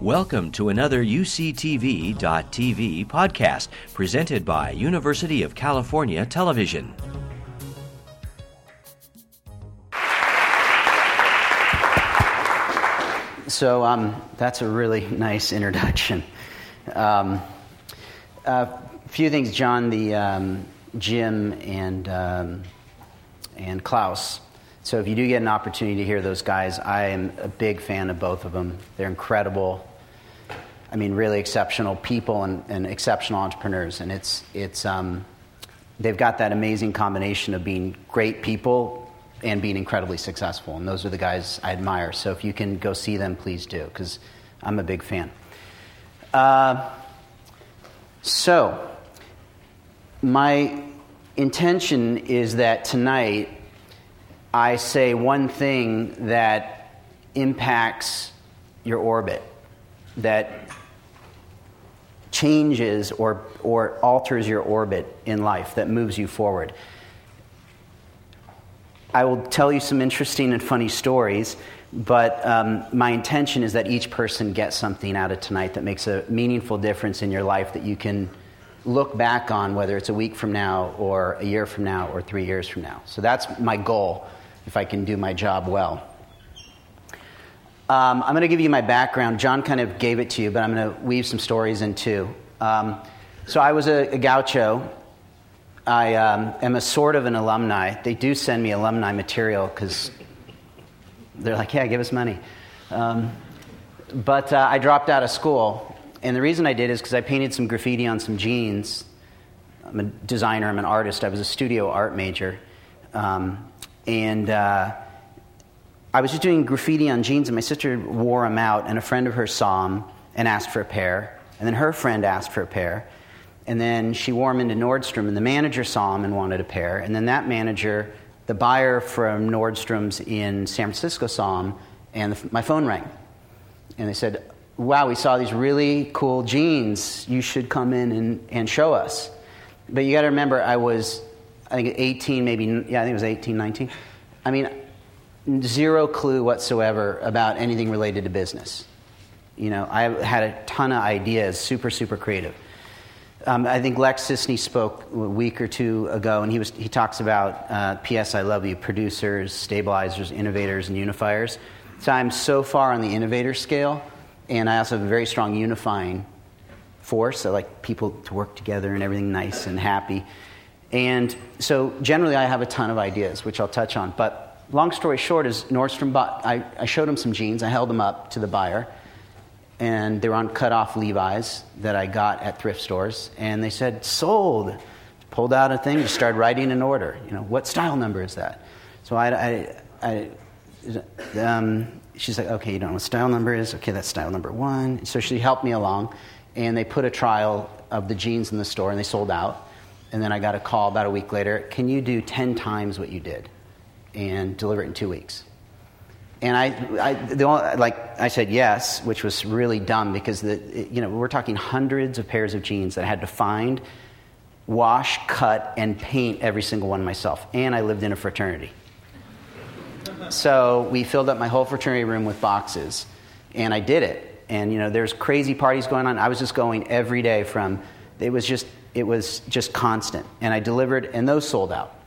Welcome to another UCTV.tv podcast presented by University of California Television. So um, that's a really nice introduction. Um, a few things, John, the um, Jim, and um, and Klaus. So if you do get an opportunity to hear those guys, I am a big fan of both of them. They're incredible. I mean, really exceptional people and, and exceptional entrepreneurs, and it's it's um, they've got that amazing combination of being great people and being incredibly successful. And those are the guys I admire. So if you can go see them, please do, because I'm a big fan. Uh, so, my intention is that tonight I say one thing that impacts your orbit, that changes or, or alters your orbit in life, that moves you forward. I will tell you some interesting and funny stories, but um, my intention is that each person gets something out of tonight that makes a meaningful difference in your life that you can look back on, whether it's a week from now, or a year from now, or three years from now. So that's my goal if I can do my job well. Um, I'm going to give you my background. John kind of gave it to you, but I'm going to weave some stories in too. Um, so I was a, a gaucho I um, am a sort of an alumni. They do send me alumni material because they're like, yeah, give us money. Um, but uh, I dropped out of school. And the reason I did is because I painted some graffiti on some jeans. I'm a designer, I'm an artist. I was a studio art major. Um, and uh, I was just doing graffiti on jeans, and my sister wore them out, and a friend of hers saw them and asked for a pair. And then her friend asked for a pair. And then she wore them into Nordstrom, and the manager saw them and wanted a pair. And then that manager, the buyer from Nordstrom's in San Francisco, saw them, and the, my phone rang. And they said, Wow, we saw these really cool jeans. You should come in and, and show us. But you got to remember, I was, I think, 18, maybe, yeah, I think it was 18, 19. I mean, zero clue whatsoever about anything related to business. You know, I had a ton of ideas, super, super creative. Um, I think Lex Sisney spoke a week or two ago, and he, was, he talks about uh, PS I Love You producers, stabilizers, innovators, and unifiers. So I'm so far on the innovator scale, and I also have a very strong unifying force. I like people to work together and everything nice and happy. And so generally, I have a ton of ideas, which I'll touch on. But long story short is Nordstrom bought, I, I showed him some jeans, I held them up to the buyer and they were on cut off Levi's that I got at thrift stores, and they said, sold. Pulled out a thing, just started writing an order. You know, what style number is that? So I, I, I um, she's like, okay, you don't know what style number is? Okay, that's style number one. So she helped me along, and they put a trial of the jeans in the store, and they sold out. And then I got a call about a week later, can you do 10 times what you did and deliver it in two weeks? And I, I the only, like I said yes, which was really dumb because the, you know we're talking hundreds of pairs of jeans that I had to find, wash, cut, and paint every single one myself. And I lived in a fraternity, so we filled up my whole fraternity room with boxes, and I did it. And you know there's crazy parties going on. I was just going every day from. It was just it was just constant, and I delivered, and those sold out.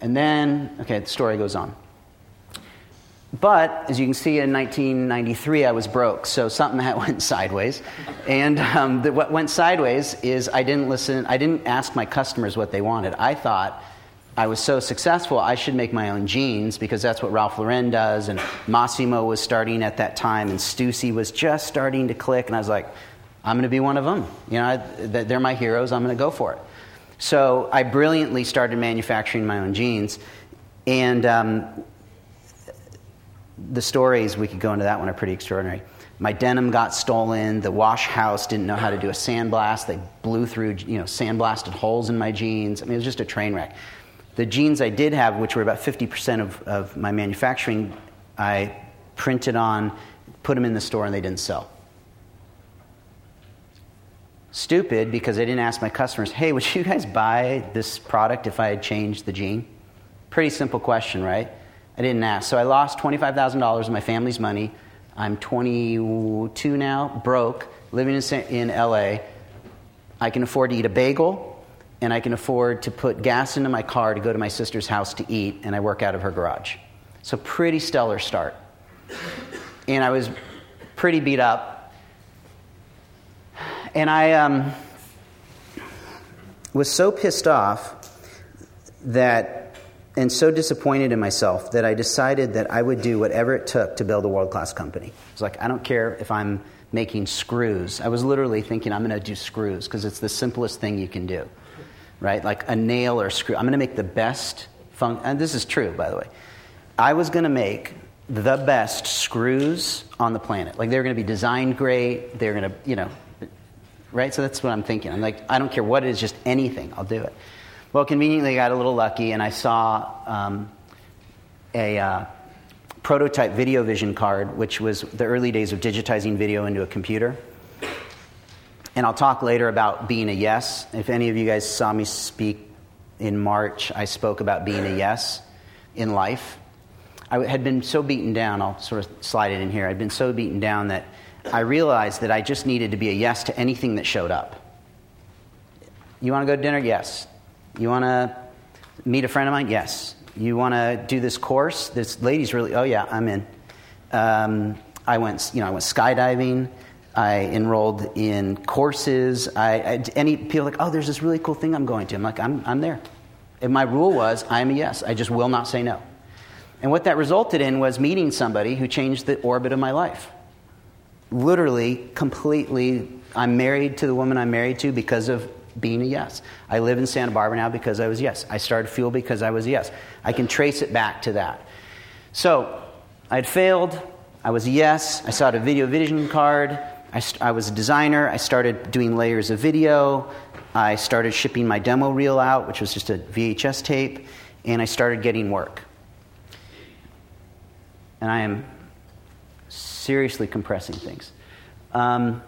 And then okay, the story goes on. But as you can see, in 1993, I was broke, so something went sideways. And um, the, what went sideways is I didn't listen, I didn't ask my customers what they wanted. I thought I was so successful, I should make my own jeans because that's what Ralph Lauren does, and Mossimo was starting at that time, and Stussy was just starting to click, and I was like, I'm going to be one of them. You know, I, they're my heroes, I'm going to go for it. So I brilliantly started manufacturing my own jeans, and um, the stories, we could go into that one, are pretty extraordinary. My denim got stolen. The wash house didn't know how to do a sandblast. They blew through, you know, sandblasted holes in my jeans. I mean, it was just a train wreck. The jeans I did have, which were about 50% of, of my manufacturing, I printed on, put them in the store, and they didn't sell. Stupid because I didn't ask my customers, hey, would you guys buy this product if I had changed the jean? Pretty simple question, right? I didn't ask. So I lost $25,000 of my family's money. I'm 22 now, broke, living in, in LA. I can afford to eat a bagel, and I can afford to put gas into my car to go to my sister's house to eat, and I work out of her garage. So, pretty stellar start. And I was pretty beat up. And I um, was so pissed off that, and so disappointed in myself, that I decided that I would do whatever it took to build a world class company. It's like, I don't care if I'm making screws. I was literally thinking, I'm going to do screws because it's the simplest thing you can do, right? Like a nail or a screw. I'm going to make the best fun. And this is true, by the way. I was going to make the best screws on the planet. Like they're going to be designed great. They're going to, you know, right? So that's what I'm thinking. I'm like, I don't care what it is, just anything, I'll do it. Well, conveniently, I got a little lucky and I saw um, a uh, prototype video vision card, which was the early days of digitizing video into a computer. And I'll talk later about being a yes. If any of you guys saw me speak in March, I spoke about being a yes in life. I had been so beaten down, I'll sort of slide it in here. I'd been so beaten down that I realized that I just needed to be a yes to anything that showed up. You want to go to dinner? Yes. You want to meet a friend of mine? Yes. You want to do this course? This lady's really, oh yeah, I'm in. Um, I went, you know, I went skydiving. I enrolled in courses. I, I, any people like, oh, there's this really cool thing I'm going to. I'm like, I'm, I'm there. And my rule was, I'm a yes. I just will not say no. And what that resulted in was meeting somebody who changed the orbit of my life. Literally, completely, I'm married to the woman I'm married to because of being a yes. I live in Santa Barbara now because I was yes. I started Fuel because I was yes. I can trace it back to that. So, I'd failed. I was a yes. I saw a video vision card. I, st- I was a designer. I started doing layers of video. I started shipping my demo reel out, which was just a VHS tape, and I started getting work and I am seriously compressing things. Um,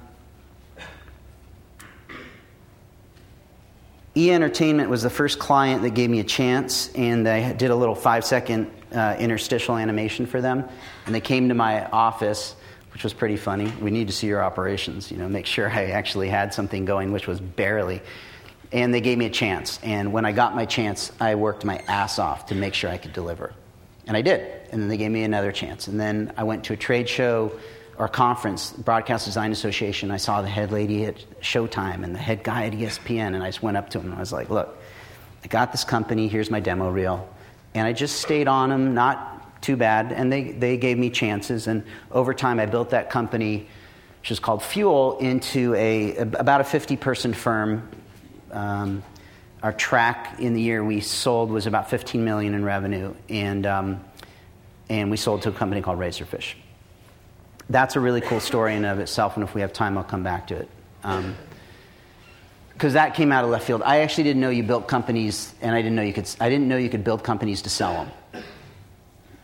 E Entertainment was the first client that gave me a chance, and I did a little five second uh, interstitial animation for them. And they came to my office, which was pretty funny. We need to see your operations, you know, make sure I actually had something going, which was barely. And they gave me a chance. And when I got my chance, I worked my ass off to make sure I could deliver. And I did. And then they gave me another chance. And then I went to a trade show or conference, Broadcast Design Association. I saw the head lady at Showtime and the head guy at ESPN. And I just went up to him and I was like, look, I got this company. Here's my demo reel. And I just stayed on them, not too bad. And they, they gave me chances. And over time, I built that company, which is called Fuel, into a, about a 50 person firm. Um, our track in the year we sold was about 15 million in revenue, and um, and we sold to a company called Razorfish. That's a really cool story in of itself, and if we have time, I'll come back to it. because um, that came out of left field. I actually didn't know you built companies, and I didn't know you could. I didn't know you could build companies to sell them.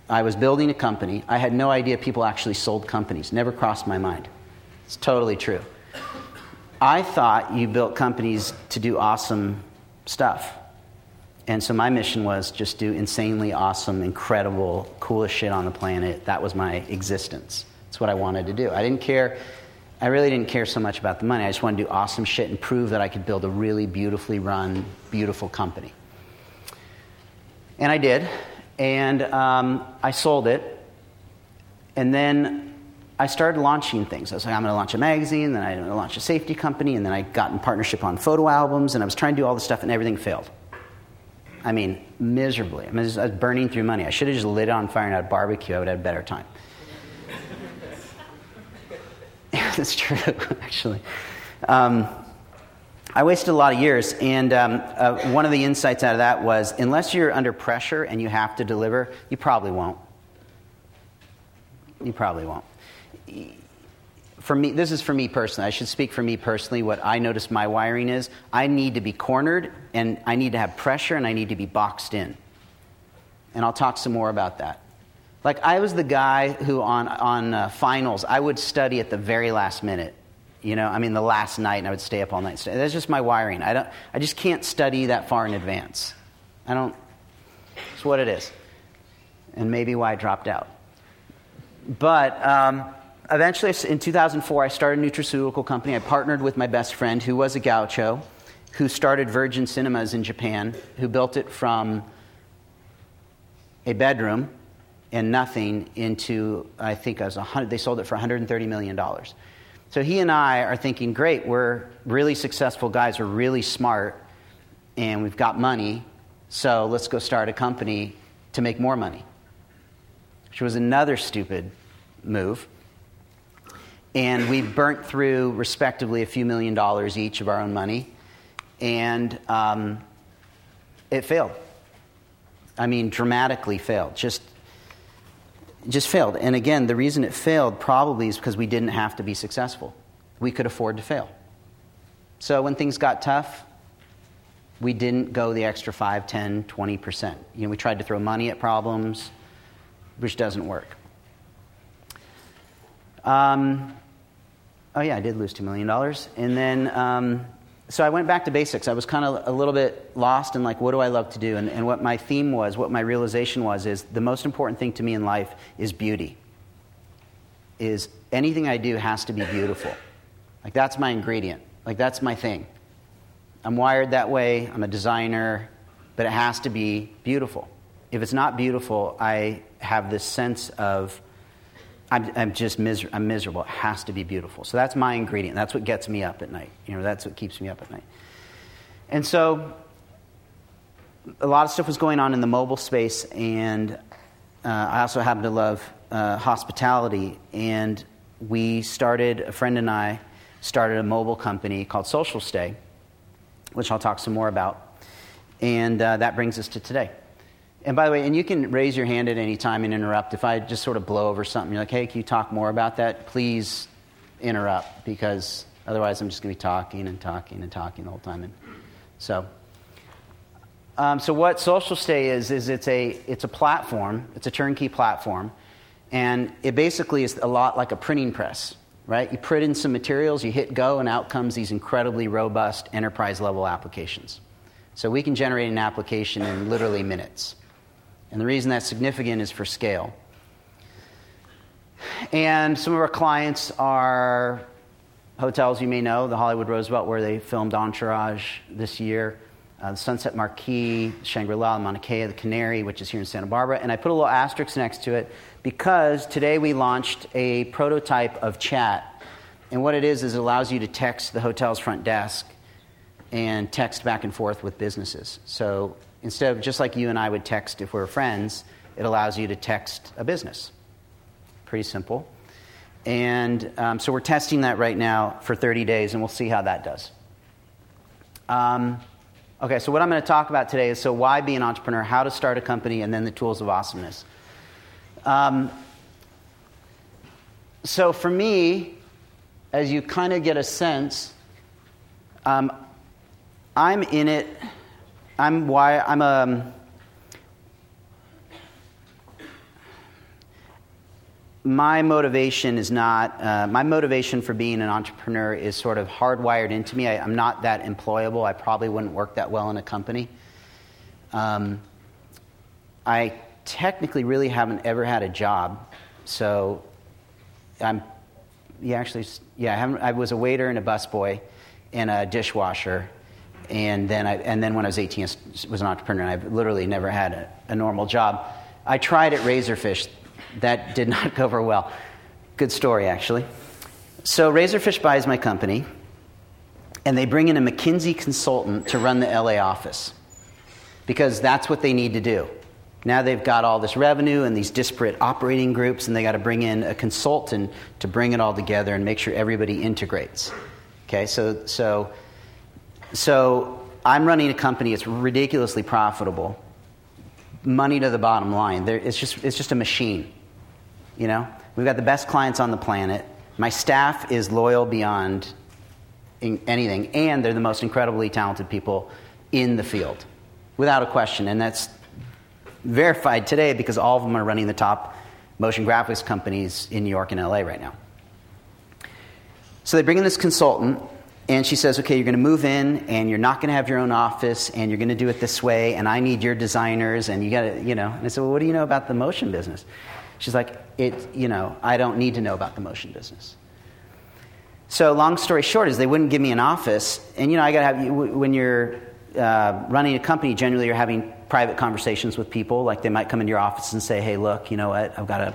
I was building a company. I had no idea people actually sold companies. Never crossed my mind. It's totally true. I thought you built companies to do awesome stuff. And so my mission was just do insanely awesome, incredible, coolest shit on the planet. That was my existence. That's what I wanted to do. I didn't care. I really didn't care so much about the money. I just wanted to do awesome shit and prove that I could build a really beautifully run, beautiful company. And I did. And um, I sold it. And then I started launching things. I was like, I'm going to launch a magazine, then I'm going to launch a safety company, and then I got in partnership on photo albums, and I was trying to do all this stuff, and everything failed. I mean, miserably. I, mean, I was burning through money. I should have just lit it on fire and had a barbecue. I would have had a better time. That's true, actually. Um, I wasted a lot of years, and um, uh, one of the insights out of that was unless you're under pressure and you have to deliver, you probably won't. You probably won't for me, this is for me personally. I should speak for me personally. What I notice my wiring is I need to be cornered and I need to have pressure and I need to be boxed in. And I'll talk some more about that. Like, I was the guy who, on, on uh, finals, I would study at the very last minute. You know, I mean, the last night, and I would stay up all night. That's just my wiring. I, don't, I just can't study that far in advance. I don't, it's what it is. And maybe why I dropped out. But, um, eventually, in 2004, I started a nutraceutical company. I partnered with my best friend, who was a gaucho, who started Virgin Cinemas in Japan, who built it from a bedroom and nothing into, I think, as a they sold it for $130 million. So he and I are thinking, great, we're really successful guys, we're really smart, and we've got money, so let's go start a company to make more money. Which was another stupid move. And we burnt through, respectively, a few million dollars each of our own money. And um, it failed. I mean, dramatically failed. Just, just failed. And again, the reason it failed probably is because we didn't have to be successful. We could afford to fail. So when things got tough, we didn't go the extra 5, 10, 20%. You know, we tried to throw money at problems, which doesn't work. Um, oh, yeah, I did lose $2 million. And then, um, so I went back to basics. I was kind of a little bit lost in, like, what do I love to do? And, and what my theme was, what my realization was, is the most important thing to me in life is beauty. Is anything I do has to be beautiful. Like, that's my ingredient. Like, that's my thing. I'm wired that way. I'm a designer, but it has to be beautiful. If it's not beautiful, I have this sense of I'm, I'm just miser- I'm miserable. It has to be beautiful. So that's my ingredient. That's what gets me up at night. You know, that's what keeps me up at night. And so a lot of stuff was going on in the mobile space, and uh, I also happen to love uh, hospitality. And we started, a friend and I started a mobile company called SocialStay which I'll talk some more about. And uh, that brings us to today. And by the way, and you can raise your hand at any time and interrupt. If I just sort of blow over something, you're like, hey, can you talk more about that? Please interrupt because otherwise I'm just going to be talking and talking and talking the whole time. And so, um, so what SocialStay is is it's a it's a platform. It's a turnkey platform, and it basically is a lot like a printing press right? You print in some materials, you hit go, and out comes these incredibly robust enterprise level applications. So we can generate an application in literally minutes. And the reason that's significant is for scale. And some of our clients are hotels you may know, the Hollywood Roosevelt, where they filmed Entourage this year, uh, the Sunset Marquis, Shangri La, Mauna Kea, the Canary, which is here in Santa Barbara. And I put a little asterisk next to it because today we launched a prototype of chat. And what it is, is it allows you to text the hotel's front desk and text back and forth with businesses. So instead of just like you and I would text if we are friends, it allows you to text a business. Pretty simple. And um, so we're testing that right now for 30 days, and we'll see how that does. Um, okay, so what I'm going to talk about today is so why be an entrepreneur, how to start a company, and then the tools of awesomeness. Um, so for me, as you kind of get a sense, um, I'm in it. I'm why I'm a. Um, my motivation is not uh, my motivation for being an entrepreneur is sort of hardwired into me I, am not that employable i probably wouldn't work that well in a company um, i technically really haven't ever had a job. So I'm, yeah, actually, yeah, I, haven't, I was a waiter and a busboy and a dishwasher. And then, I, and then when I was 18, I was an entrepreneur, and I've literally never had a, a normal job. I tried at Razorfish. That did not go over well. Good story, actually. So Razorfish buys my company, and they bring in a McKinsey consultant to run the LA office because that's what they need to do. Now they've got all this revenue and these disparate operating groups, and they got to bring in a consultant to bring it all together and make sure everybody integrates. Okay, so so so I'm running a company. It's ridiculously profitable. Money to the bottom line. There, it's just it's just a machine. You know, we've got the best clients on the planet. My staff is loyal beyond anything, and they're the most incredibly talented people in the field, without a question. And that's verified today because all of them are running the top motion graphics companies in New York and LA right now. So they bring in this consultant, and she says, Okay, you're going to move in, and you're not going to have your own office, and you're going to do it this way, and I need your designers, and you got to, you know. And I said, Well, what do you know about the motion business? She's like, it, you know, I don't need to know about the motion business. So, long story short, is they wouldn't give me an office. And, you know, I got to have, when you're uh, running a company, generally you're having private conversations with people. Like they might come into your office and say, hey, look, you know what, I've got a,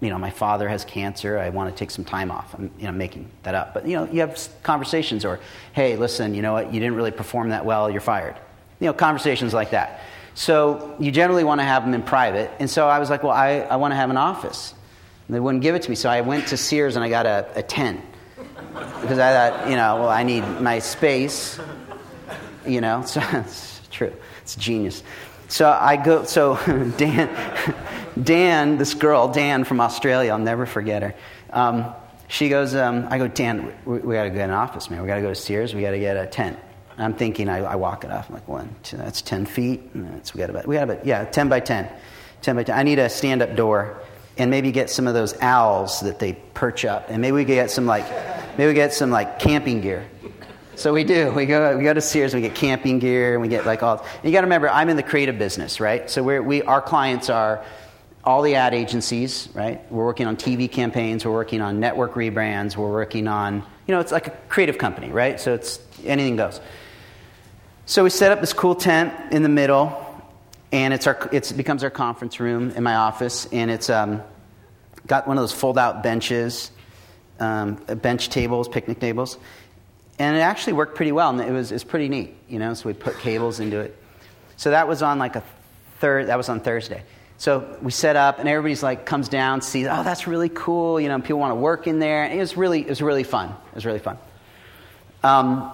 you know, my father has cancer. I want to take some time off. I'm, you know, making that up. But, you know, you have conversations or, hey, listen, you know what, you didn't really perform that well, you're fired. You know, conversations like that. So you generally want to have them in private. And so I was like, well, I, I want to have an office. And they wouldn't give it to me. So I went to Sears and I got a, a tent. Because I thought, you know, well, I need my space. You know, so it's true. It's genius. So I go, so Dan, Dan, this girl, Dan from Australia, I'll never forget her. Um, she goes, um, I go, Dan, we, we got to get an office, man. We got to go to Sears. We got to get a tent. I'm thinking, I, I walk it off. I'm like, one, two, that's 10 feet. That's, we got about, we got about, yeah, 10 by 10. 10 by 10. I need a stand up door and maybe get some of those owls that they perch up. And maybe we get some like, maybe we get some like camping gear. So we do. We go, we go to Sears, we get camping gear, and we get like all. you got to remember, I'm in the creative business, right? So we're, we, our clients are all the ad agencies, right? We're working on TV campaigns, we're working on network rebrands, we're working on, you know, it's like a creative company, right? So it's anything goes. So we set up this cool tent in the middle, and it's our, it's, it becomes our conference room in my office, and it's um, got one of those fold out benches, um, bench tables, picnic tables. And it actually worked pretty well, and it was, it was pretty neat, you know, so we put cables into it. So that was on like a third, that was on Thursday. So we set up, and everybody's like comes down, sees, oh, that's really cool. You know, people want to work in there. And it was really, it was really fun. It was really fun. Um,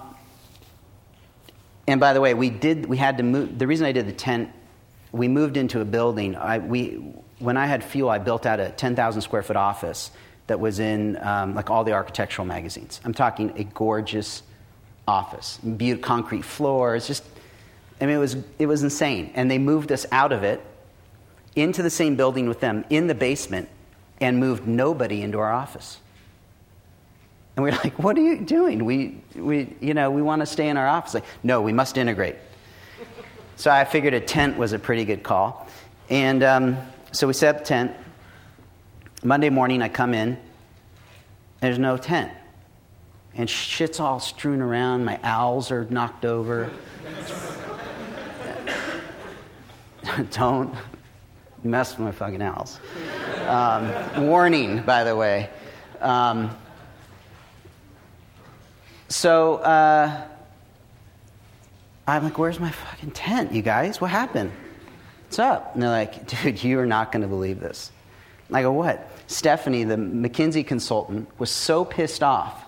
and by the way, we did. We had to move. The reason I did the tent, we moved into a building. I, we, when I had fuel, I built out a 10,000 square foot office that was in um, like all the architectural magazines. I'm talking a gorgeous office, beautiful concrete floors. Just, I mean, it was it was insane. And they moved us out of it into the same building with them in the basement, and moved nobody into our office. And we are like, what are you doing? We, we, you know, we want to stay in our office. Like, no, we must integrate. so I figured a tent was a pretty good call. And um, so we set up the tent. Monday morning, I come in. There's no tent. And shit's all strewn around. My owls are knocked over. Don't mess with my fucking owls. Um, warning, by the way. Um, so uh, I'm like, where's my fucking tent, you guys? What happened? What's up? And they're like, dude, you are not going to believe this. I go, what? Stephanie, the McKinsey consultant, was so pissed off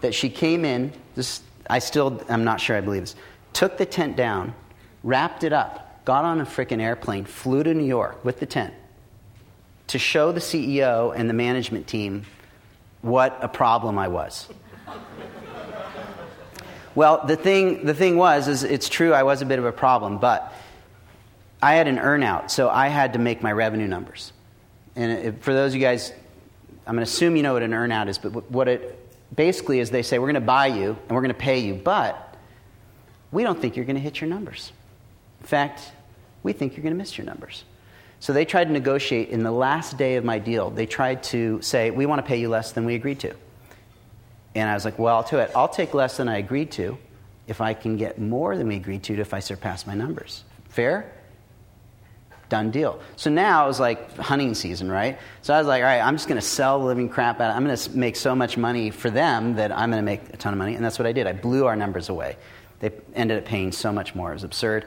that she came in, this, I still, I'm not sure I believe this, took the tent down, wrapped it up, got on a freaking airplane, flew to New York with the tent to show the CEO and the management team what a problem I was. Well, the thing, the thing was, is it's true, I was a bit of a problem, but I had an earnout, so I had to make my revenue numbers. And for those of you guys, I'm going to assume you know what an earnout is, but what it basically is they say, we're going to buy you and we're going to pay you, but we don't think you're going to hit your numbers. In fact, we think you're going to miss your numbers. So they tried to negotiate in the last day of my deal. They tried to say, we want to pay you less than we agreed to. And I was like, well, I'll tell it. I'll take less than I agreed to if I can get more than we agreed to if I surpass my numbers. Fair? Done deal. So now it was like hunting season, right? So I was like, all right, I'm just going to sell the living crap out. I'm going to make so much money for them that I'm going to make a ton of money. And that's what I did. I blew our numbers away. They ended up paying so much more. It was absurd.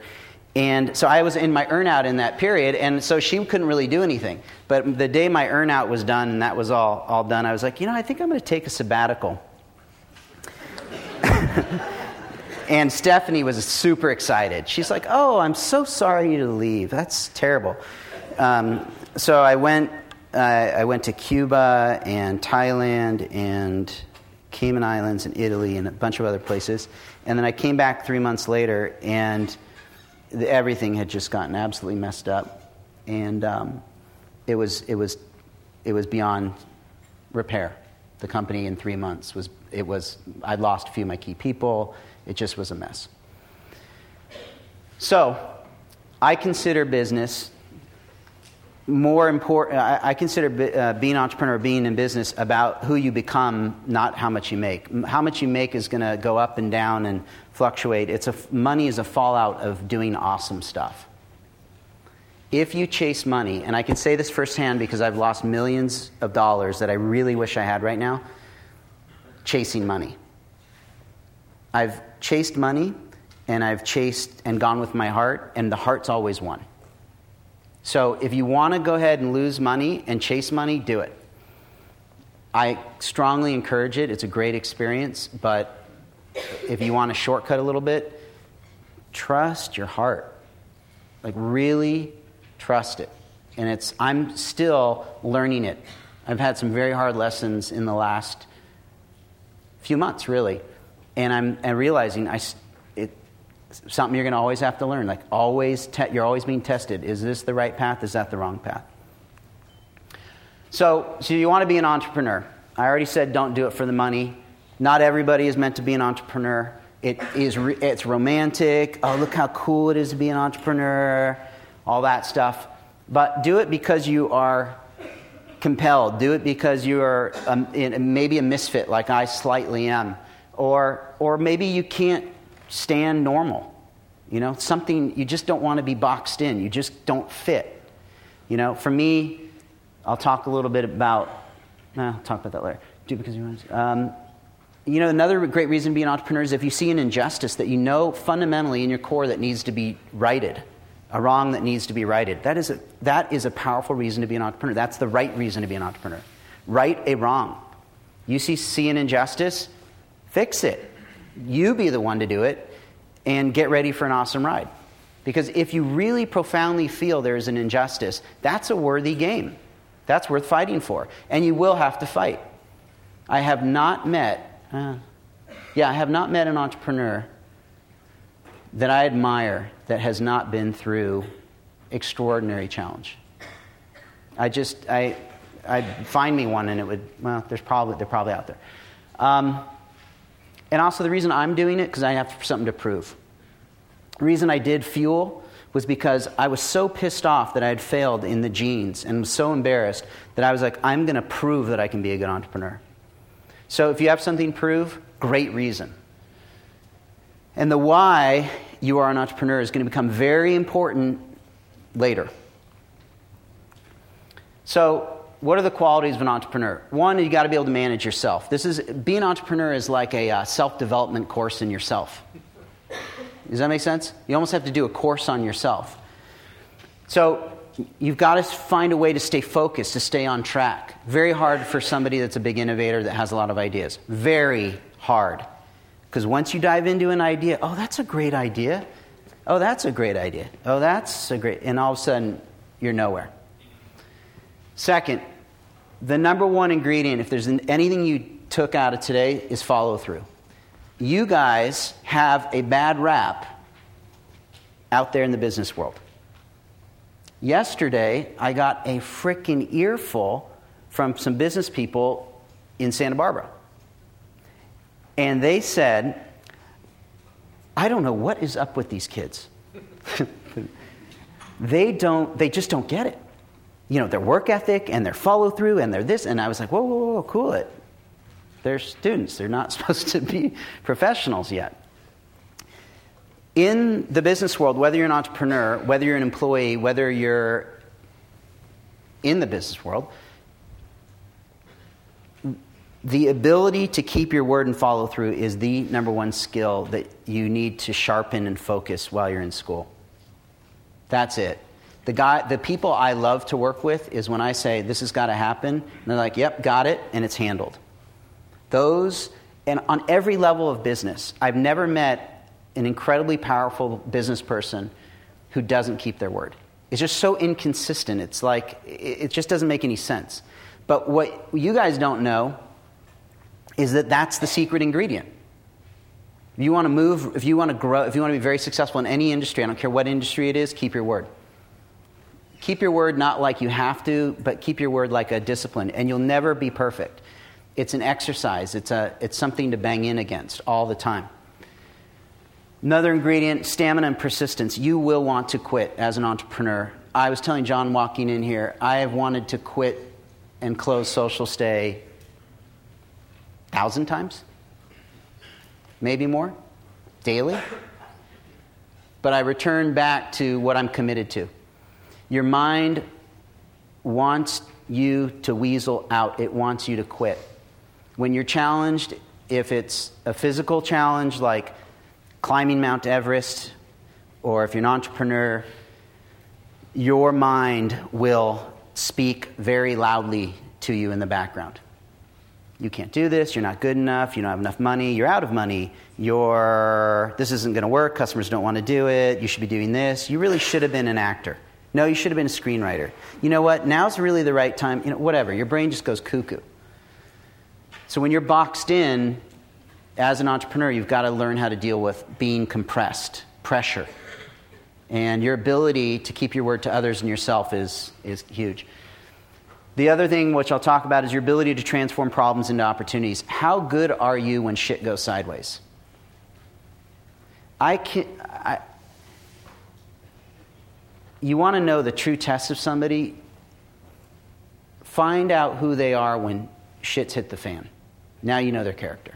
And so I was in my earnout in that period, and so she couldn't really do anything. But the day my earnout was done and that was all, all done, I was like, you know, I think I'm going to take a sabbatical. and Stephanie was super excited. She's like, Oh, I'm so sorry to leave. That's terrible. Um, so I went, uh, I went to Cuba and Thailand and Cayman Islands and Italy and a bunch of other places. And then I came back three months later, and the, everything had just gotten absolutely messed up. And um, it, was, it, was, it was beyond repair. The company in three months was it was, I lost a few of my key people. It just was a mess. So, I consider business more important, I, consider uh, being an entrepreneur, being in business, about who you become, not how much you make. How much you make is going to go up and down and fluctuate. It's a, money is a fallout of doing awesome stuff. If you chase money, and I can say this firsthand because I've lost millions of dollars that I really wish I had right now, chasing money. I've chased money and I've chased and gone with my heart, and the heart's always won. So if you want to go ahead and lose money and chase money, do it. I strongly encourage it. It's a great experience, but if you want to shortcut a little bit, trust your heart. Like really trust it. And it's I'm still learning it. I've had some very hard lessons in the last few months, really. And I'm, I'm realizing I, something you're going to always have to learn. Like always, te- you're always being tested. Is this the right path? Is that the wrong path? So, so you want to be an entrepreneur. I already said don't do it for the money. Not everybody is meant to be an entrepreneur. It is re- it's romantic. Oh, look how cool it is to be an entrepreneur. All that stuff. But do it because you are compelled. Do it because you are um, maybe a misfit, like I slightly am, or or maybe you can't stand normal. You know, something you just don't want to be boxed in. You just don't fit. You know, for me, I'll talk a little bit about. Nah, I'll talk about that later. Do because you want. Um, you know, another great reason to be an entrepreneur is if you see an injustice that you know fundamentally in your core that needs to be righted, a wrong that needs to be righted. That is a, that is a powerful reason to be an entrepreneur. That's the right reason to be an entrepreneur. Right a wrong. You see, see an injustice, fix it. You be the one to do it and get ready for an awesome ride. Because if you really profoundly feel there's an injustice, that's a worthy game. That's worth fighting for. And you will have to fight. I have not met, uh, yeah, I have not met an entrepreneur that I admire that has not been through extraordinary challenge. I just, I, I'd find me one and it would, well, there's probably, they're probably out there. Um, and also, the reason I'm doing it, because I have something to prove. The reason I did fuel was because I was so pissed off that I had failed in the jeans and was so embarrassed that I was like, I'm going to prove that I can be a good entrepreneur. So if you have something to prove, great reason. And the why you are an entrepreneur is going to become very important later. So, what are the qualities of an entrepreneur? One, you got to be able to manage yourself. This is being an entrepreneur is like a uh, self-development course in yourself. Does that make sense? You almost have to do a course on yourself. So you've got to find a way to stay focused, to stay on track. Very hard for somebody that's a big innovator that has a lot of ideas. Very hard. Because once you dive into an idea, oh, that's a great idea. Oh, that's a great idea. Oh, that's a great. And all of a sudden, you're nowhere. Second, the number one ingredient, if there's anything you took out of today, is follow through. You guys have a bad rap out there in the business world. Yesterday, I got a freaking earful from some business people in Santa Barbara. And they said, I don't know what is up with these kids. they don't, they just don't get it you know, their work ethic and their follow through and their this. And I was like, whoa, whoa, whoa, cool it. They're students, they're not supposed to be professionals yet. In the business world, whether you're an entrepreneur, whether you're an employee, whether you're in the business world, the ability to keep your word and follow through is the number one skill that you need to sharpen and focus while you're in school. That's it. The, guy, the people I love to work with is when I say, this has got to happen, and they're like, yep, got it, and it's handled. Those, and on every level of business, I've never met an incredibly powerful business person who doesn't keep their word. It's just so inconsistent. It's like, it just doesn't make any sense. But what you guys don't know is that that's the secret ingredient. If you want to move, if you want to grow, if you want to be very successful in any industry, I don't care what industry it is, keep your word. Keep your word not like you have to, but keep your word like a discipline. And you'll never be perfect. It's an exercise, it's, a, it's something to bang in against all the time. Another ingredient stamina and persistence. You will want to quit as an entrepreneur I was telling John walking in here, I have wanted to quit and close SocialStay thousand times, maybe more, daily. But I return back to what I'm committed to. Your mind wants you to weasel out, it wants you to quit. When you're challenged, if it's a physical challenge like climbing Mount Everest, or if you're an entrepreneur, your mind will speak very loudly to you in the background. You can't do this, you're not good enough, you don't have enough money, you're out of money, you're, this isn't going to work, customers don't want to do it, you should be doing this. You really should have been an actor. No, you should have been a screenwriter. You know what? Now's really the right time. You know, whatever. Your brain just goes cuckoo. So when you're boxed in as an entrepreneur, you've got to learn how to deal with being compressed, pressure. And your ability to keep your word to others and yourself is, is huge. The other thing, which I'll talk about, is your ability to transform problems into opportunities. How good are you when shit goes sideways? I can, you want to know the true test of somebody? Find out who they are when shit's hit the fan. Now you know their character.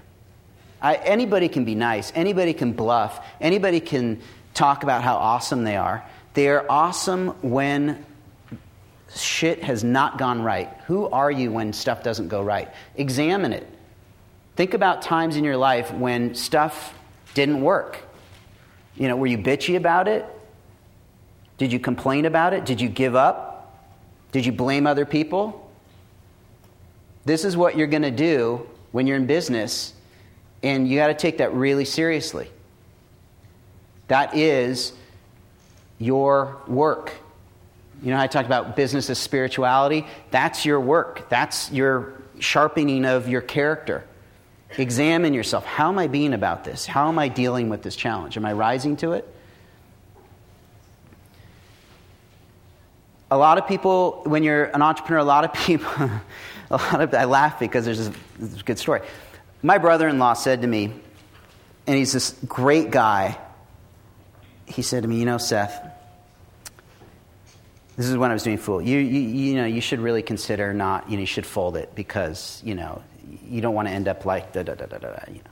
I, anybody can be nice, anybody can bluff, anybody can talk about how awesome they are. They are awesome when shit has not gone right. Who are you when stuff doesn't go right? Examine it. Think about times in your life when stuff didn't work. You know, were you bitchy about it? Did you complain about it? Did you give up? Did you blame other people? This is what you're going to do when you're in business, and you got to take that really seriously. That is your work. You know, I talked about business as spirituality. That's your work, that's your sharpening of your character. Examine yourself. How am I being about this? How am I dealing with this challenge? Am I rising to it? A lot of people, when you're an entrepreneur, a lot of people, a lot of, I laugh because there's this good story. My brother in law said to me, and he's this great guy, he said to me, You know, Seth, this is when I was doing Fuel. You, you, you know, you should really consider not, you know, you should fold it because, you know, you don't want to end up like da da da da da, you know.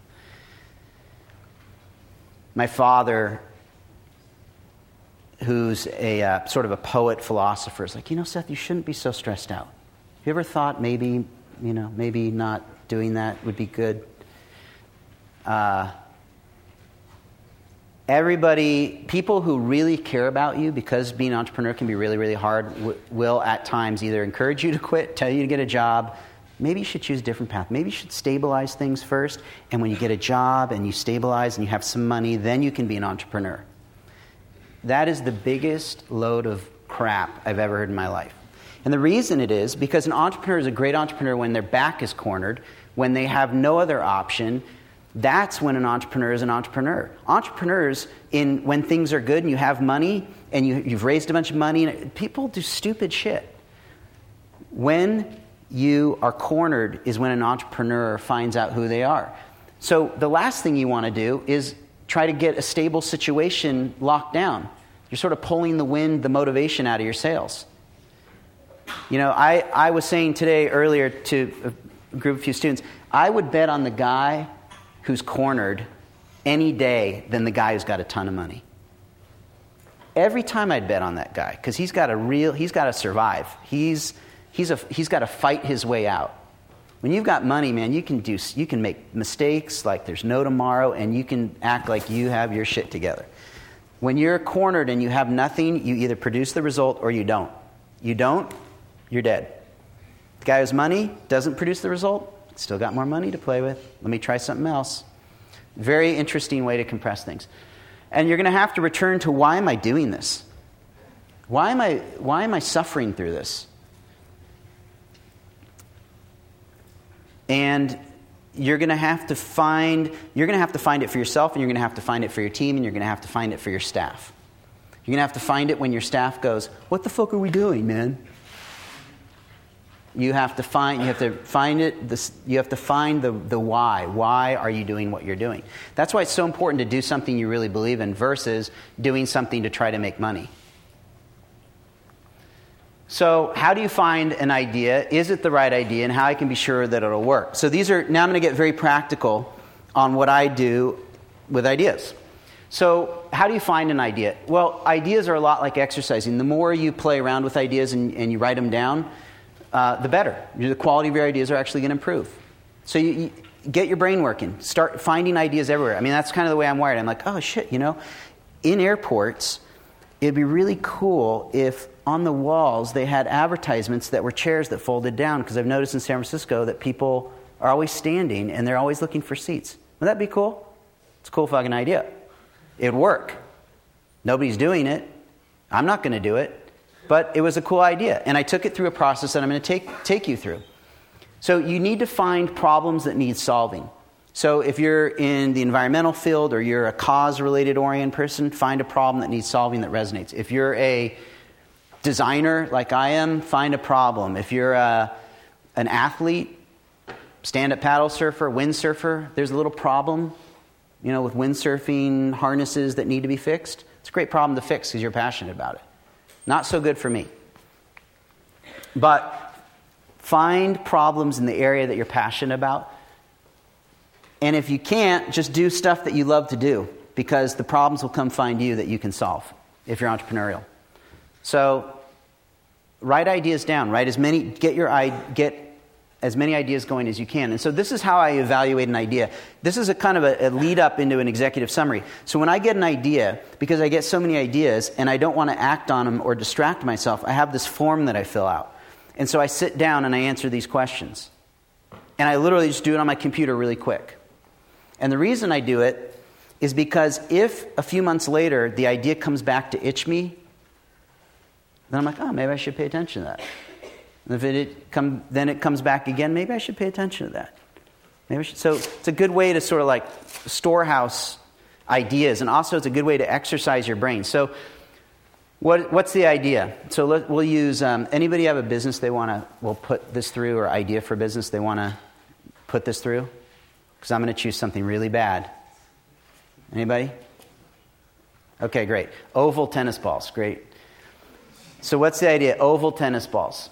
My father, who's a uh, sort of a poet philosopher, is like, you know, Seth, you shouldn't be so stressed out. Have you ever thought maybe, you know, maybe not doing that would be good? Uh, everybody, people who really care about you, because being an entrepreneur can be really, really hard, w- will at times either encourage you to quit, tell you to get a job. Maybe you should choose a different path. Maybe you should stabilize things first, and when you get a job and you stabilize and you have some money, then you can be an entrepreneur. That is the biggest load of crap I've ever heard in my life. And the reason it is because an entrepreneur is a great entrepreneur when their back is cornered, when they have no other option, that's when an entrepreneur is an entrepreneur. Entrepreneurs, in when things are good and you have money and you, you've raised a bunch of money, and people do stupid shit. When you are cornered is when an entrepreneur finds out who they are. So the last thing you want to do is try to get a stable situation locked down. You're sort of pulling the wind, the motivation out of your sails. You know, I, I was saying today earlier to a group of few students, I would bet on the guy who's cornered any day than the guy who's got a ton of money. Every time I'd bet on that guy because he's got a real, he's got to survive. He's, he's, a, he's got to fight his way out. When you've got money, man, you can, do, you can make mistakes like there's no tomorrow and you can act like you have your shit together. When you're cornered and you have nothing, you either produce the result or you don't. You don't, you're dead. The guy who's money doesn't produce the result, Still got more money to play with. Let me try something else. Very interesting way to compress things. And you're going to have to return to why am I doing this? Why am I, why am I suffering through this? And you're going to have to find you're going to have to find it for yourself and you're going to have to find it for your team and you're going to have to find it for your staff. You're going to have to find it when your staff goes, "What the fuck are we doing, man?" you have to find you have to find it you have to find the, the why why are you doing what you're doing that's why it's so important to do something you really believe in versus doing something to try to make money So, how do you find an idea? Is it the right idea? And how I can be sure that it'll work? So, these are now I'm going to get very practical on what I do with ideas. So, how do you find an idea? Well, ideas are a lot like exercising. The more you play around with ideas and, and you write them down, uh, the better. The quality of your ideas are actually going to improve. So, you, you get your brain working. Start finding ideas everywhere. I mean, that's kind of the way I'm wired. I'm like, oh shit, you know, in airports, it'd be really cool if on the walls they had advertisements that were chairs that folded down because I've noticed in San Francisco that people are always standing and they're always looking for seats. Would that be cool? It's a cool fucking idea. It'd work. Nobody's doing it. I'm not going to do it. But it was a cool idea. And I took it through a process that I'm going to take, take you through. So you need to find problems that need solving. So if you're in the environmental field or you're a cause related oriented person, find a problem that needs solving that resonates. If you're a designer like I am, find a problem. If you're a, an athlete, stand up paddle surfer, windsurfer, there's a little problem, you know, with windsurfing harnesses that need to be fixed. It's a great problem to fix because you're passionate about it. Not so good for me. But find problems in the area that you're passionate about. And if you can't, just do stuff that you love to do because the problems will come find you that you can solve if you're entrepreneurial. So write ideas down. Write as many. Get your get as many ideas going as you can. And so this is how I evaluate an idea. This is a kind of a, a, lead up into an executive summary. So when I get an idea, because I get so many ideas and I don't want to act on them or distract myself, I have this form that I fill out. And so I sit down and I answer these questions. And I literally just do it on my computer really quick. And the reason I do it is because if a few months later the idea comes back to itch me, then I'm like, oh, maybe I should pay attention to that. And if it come, then it comes back again, maybe I should pay attention to that. Maybe should, so it's a good way to sort of like storehouse ideas, and also it's a good way to exercise your brain. So, what, what's the idea? So let, we'll use um, anybody have a business they want to we'll put this through, or idea for business they want to put this through? Because I'm going to choose something really bad. Anybody? Okay, great. Oval tennis balls, great. So, what's the idea? Oval tennis balls.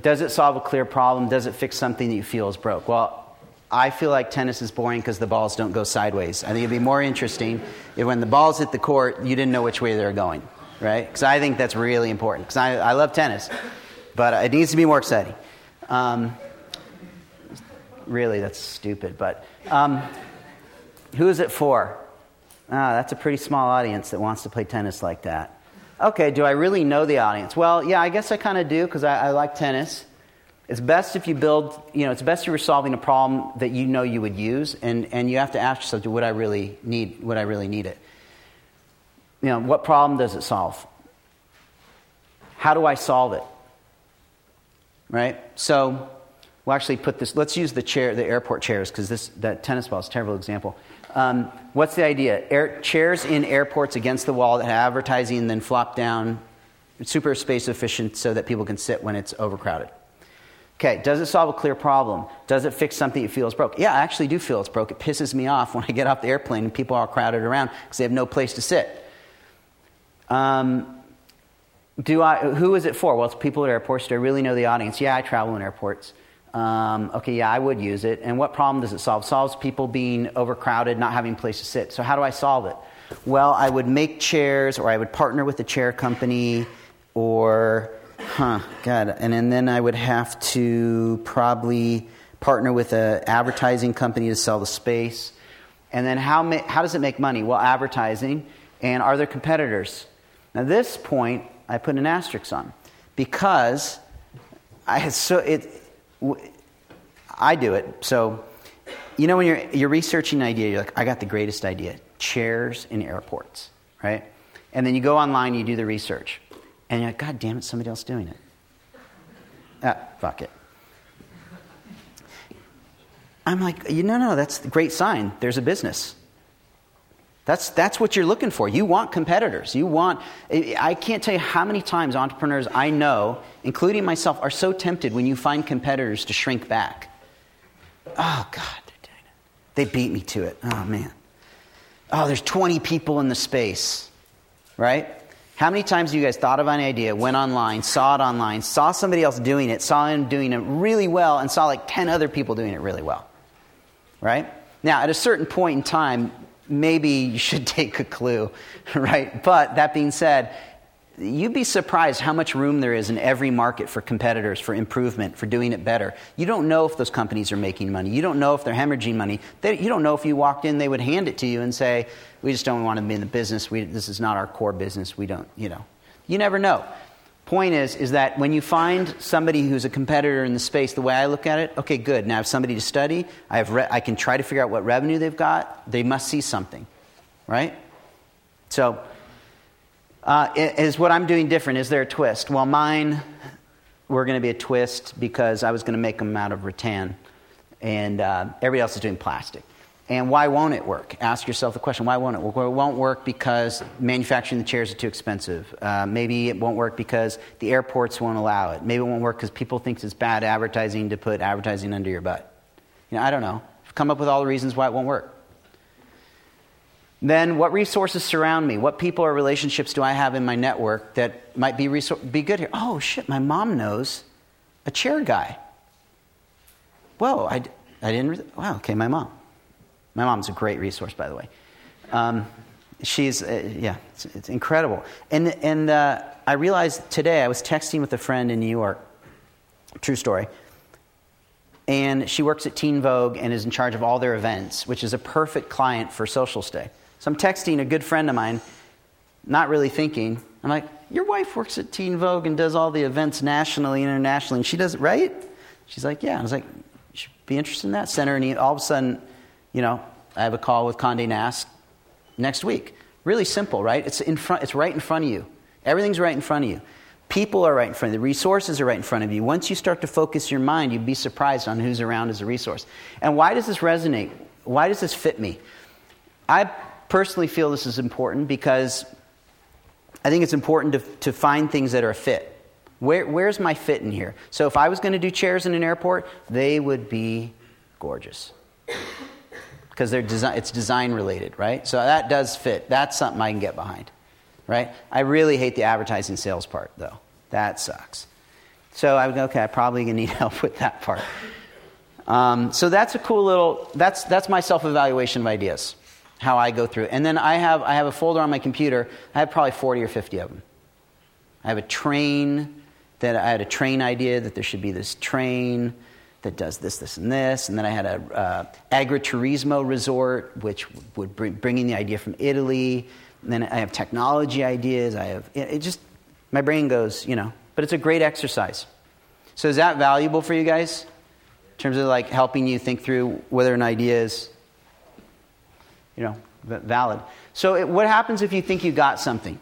Does it solve a clear problem? Does it fix something that you feel is broke? Well, I feel like tennis is boring because the balls don't go sideways. I think it'd be more interesting if when the balls hit the court, you didn't know which way they were going, right? Because I think that's really important. Because I, I love tennis, but it needs to be more exciting. Um, really, that's stupid. But um, who is it for? Ah, that's a pretty small audience that wants to play tennis like that okay, do I really know the audience? Well, yeah, I guess I kind of do because I, I, like tennis. It's best if you build, you know, it's best if you're solving a problem that you know you would use, and, and you have to ask yourself, would I really need, would I really need it? You know, what problem does it solve? How do I solve it? Right? So, we'll actually put this, let's use the chair, the airport chairs, because this, that tennis ball is a terrible example. Um, what's the idea? Air, chairs in airports against the wall that have advertising then flop down, super space efficient so that people can sit when it's overcrowded. Okay, does it solve a clear problem? Does it fix something you feel is broke? Yeah, I actually do feel it's broke. It pisses me off when I get off the airplane and people are crowded around because they have no place to sit. Um, do I, who is it for? Well, it's people at airports. Do I really know the audience? Yeah, I travel in airports. Um, okay, yeah, I would use it. And what problem does it solve? It solves people being overcrowded, not having a place to sit. So, how do I solve it? Well, I would make chairs, or I would partner with a chair company, or, huh, God. And, and then I would have to probably partner with an advertising company to sell the space. And then, how, ma- how does it make money? Well, advertising. And are there competitors? Now, this point, I put an asterisk on because I so it I do it. So, you know, when you're, you're researching an idea, you're like, I got the greatest idea chairs in airports, right? And then you go online, you do the research, and you're like, God damn it, somebody else doing it. Ah, fuck it. I'm like, you know, no, that's a great sign. There's a business. That's, that's what you're looking for. You want competitors. You want, I can't tell you how many times entrepreneurs I know, including myself, are so tempted when you find competitors to shrink back. Oh, God, they beat me to it. Oh, man. Oh, there's 20 people in the space, right? How many times have you guys thought of an idea, went online, saw it online, saw somebody else doing it, saw him doing it really well, and saw like 10 other people doing it really well? Right? Now, at a certain point in time, maybe you should take a clue, right? But that being said, you'd be surprised how much room there is in every market for competitors, for improvement, for doing it better. You don't know if those companies are making money. You don't know if they're hemorrhaging money. They, you don't know if you walked in, they would hand it to you and say, We just don't want to be in the business. We, this is not our core business. We don't, you know. You never know. Point is, is that when you find somebody who's a competitor in the space, the way I look at it, okay, good. Now I have somebody to study. I, have re- I can try to figure out what revenue they've got. They must see something, right? So, uh, is what I'm doing different? Is there a twist? Well, mine were going to be a twist because I was going to make them out of rattan, and uh, everybody else is doing plastic. And why won't it work? Ask yourself the question why won't it work? Well, it won't work because manufacturing the chairs are too expensive. Uh, maybe it won't work because the airports won't allow it. Maybe it won't work because people think it's bad advertising to put advertising under your butt. You know, I don't know. Come up with all the reasons why it won't work. Then, what resources surround me? What people or relationships do I have in my network that might be, resor- be good here? Oh, shit, my mom knows a chair guy. Whoa, I, I didn't. Re- wow, okay, my mom. My mom's a great resource, by the way. Um, she's, uh, yeah, it's, it's, incredible. And, and uh, I realized today, I was texting with a friend in New York, true story, and she works at Teen Vogue and is in charge of all their events, which is a perfect client for SocialStay. So I'm texting a good friend of mine, not really thinking. I'm like, Your wife works at Teen Vogue and does all the events nationally and internationally, and she does it right? She's like, Yeah. I was like, You should be interested in that. Send her an. All of a sudden, you know, I have a call with Condé Nast next week. Really simple, right? It's, in front, it's right in front of you. Everything's right in front of you. People are right in front of you. The resources are right in front of you. Once you start to focus your mind, you'd be surprised on who's around as a resource. And why does this resonate? Why does this fit me? I personally feel this is important because I think it's important to, to find things that are a fit. Where, where's my fit in here? So if I was going to do chairs in an airport, they would be gorgeous. Because they're design, it's design related, right? So that does fit. That's something I can get behind, right? I really hate the advertising sales part, though. That sucks. So I would go, okay, I probably need help with that part. Um, so that's a cool little, that's, that's my self evaluation of ideas how I go through. And then I have, I have a folder on my computer. I have probably 40 or 50 of them. I have a train that I had a train idea that there should be this train that does this, this, and this. And then I had a uh, agriturismo resort, which would bring, bring in the idea from Italy. And then I have technology ideas. I have, it, it just, my brain goes, you know, but it's a great exercise. So is that valuable for you guys? In terms of like helping you think through whether an idea is you know, valid. So, it, what happens if you think you got something?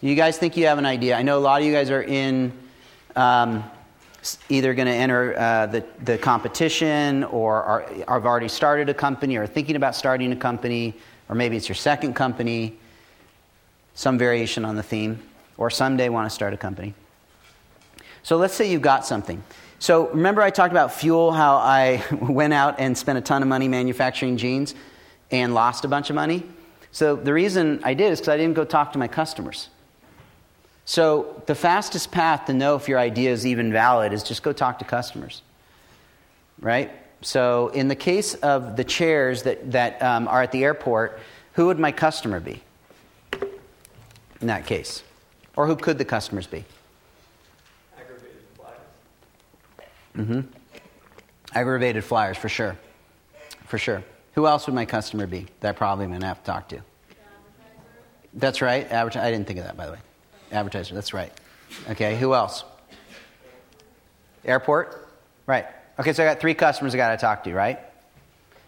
You guys think you have an idea. I know a lot of you guys are in um, either going to enter uh, the, the competition or are, have already started a company or thinking about starting a company, or maybe it's your second company, some variation on the theme, or someday want to start a company. So, let's say you've got something. So, remember I talked about Fuel, how I went out and spent a ton of money manufacturing jeans? and lost a bunch of money. So the reason I did is because I didn't go talk to my customers. So the fastest path to know if your idea is even valid is just go talk to customers. Right? So in the case of the chairs that, that um, are at the airport, who would my customer be in that case? Or who could the customers be? Aggravated flyers. Mm-hmm. Aggravated flyers, for sure. For sure. Who else would my customer be that I probably going to have to talk to? That's right. Adverti- I didn't think of that, by the way. Advertiser, that's right. Okay, who else? Airport? Right. Okay, so I got three customers I got to talk to, right?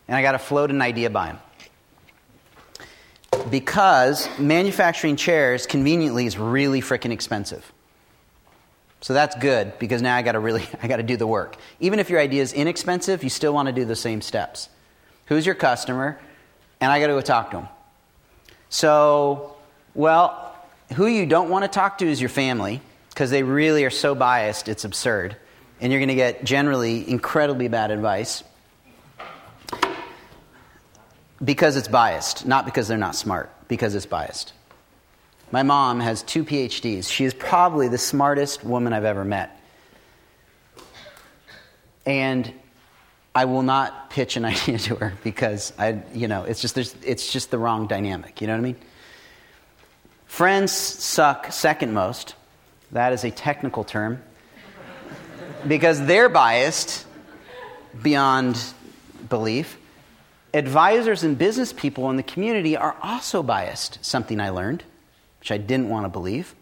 And I got to float an idea by them. Because manufacturing chairs conveniently is really freaking expensive. So that's good because now I got to really I got to do the work. Even if your idea is inexpensive, you still want to do the same steps. Who's your customer? And I got to go talk to them. So, well, who you don't want to talk to is your family because they really are so biased, it's absurd. And you're going to get generally incredibly bad advice because it's biased, not because they're not smart, because it's biased. My mom has two PhDs. She is probably the smartest woman I've ever met. And I will not pitch an idea to her because I, you know, it's just, it's just the wrong dynamic. You know what I mean? Friends suck second most. That is a technical term. Because they're biased beyond belief. Advisors and business people in the community are also biased, something I learned, which I didn't want to believe.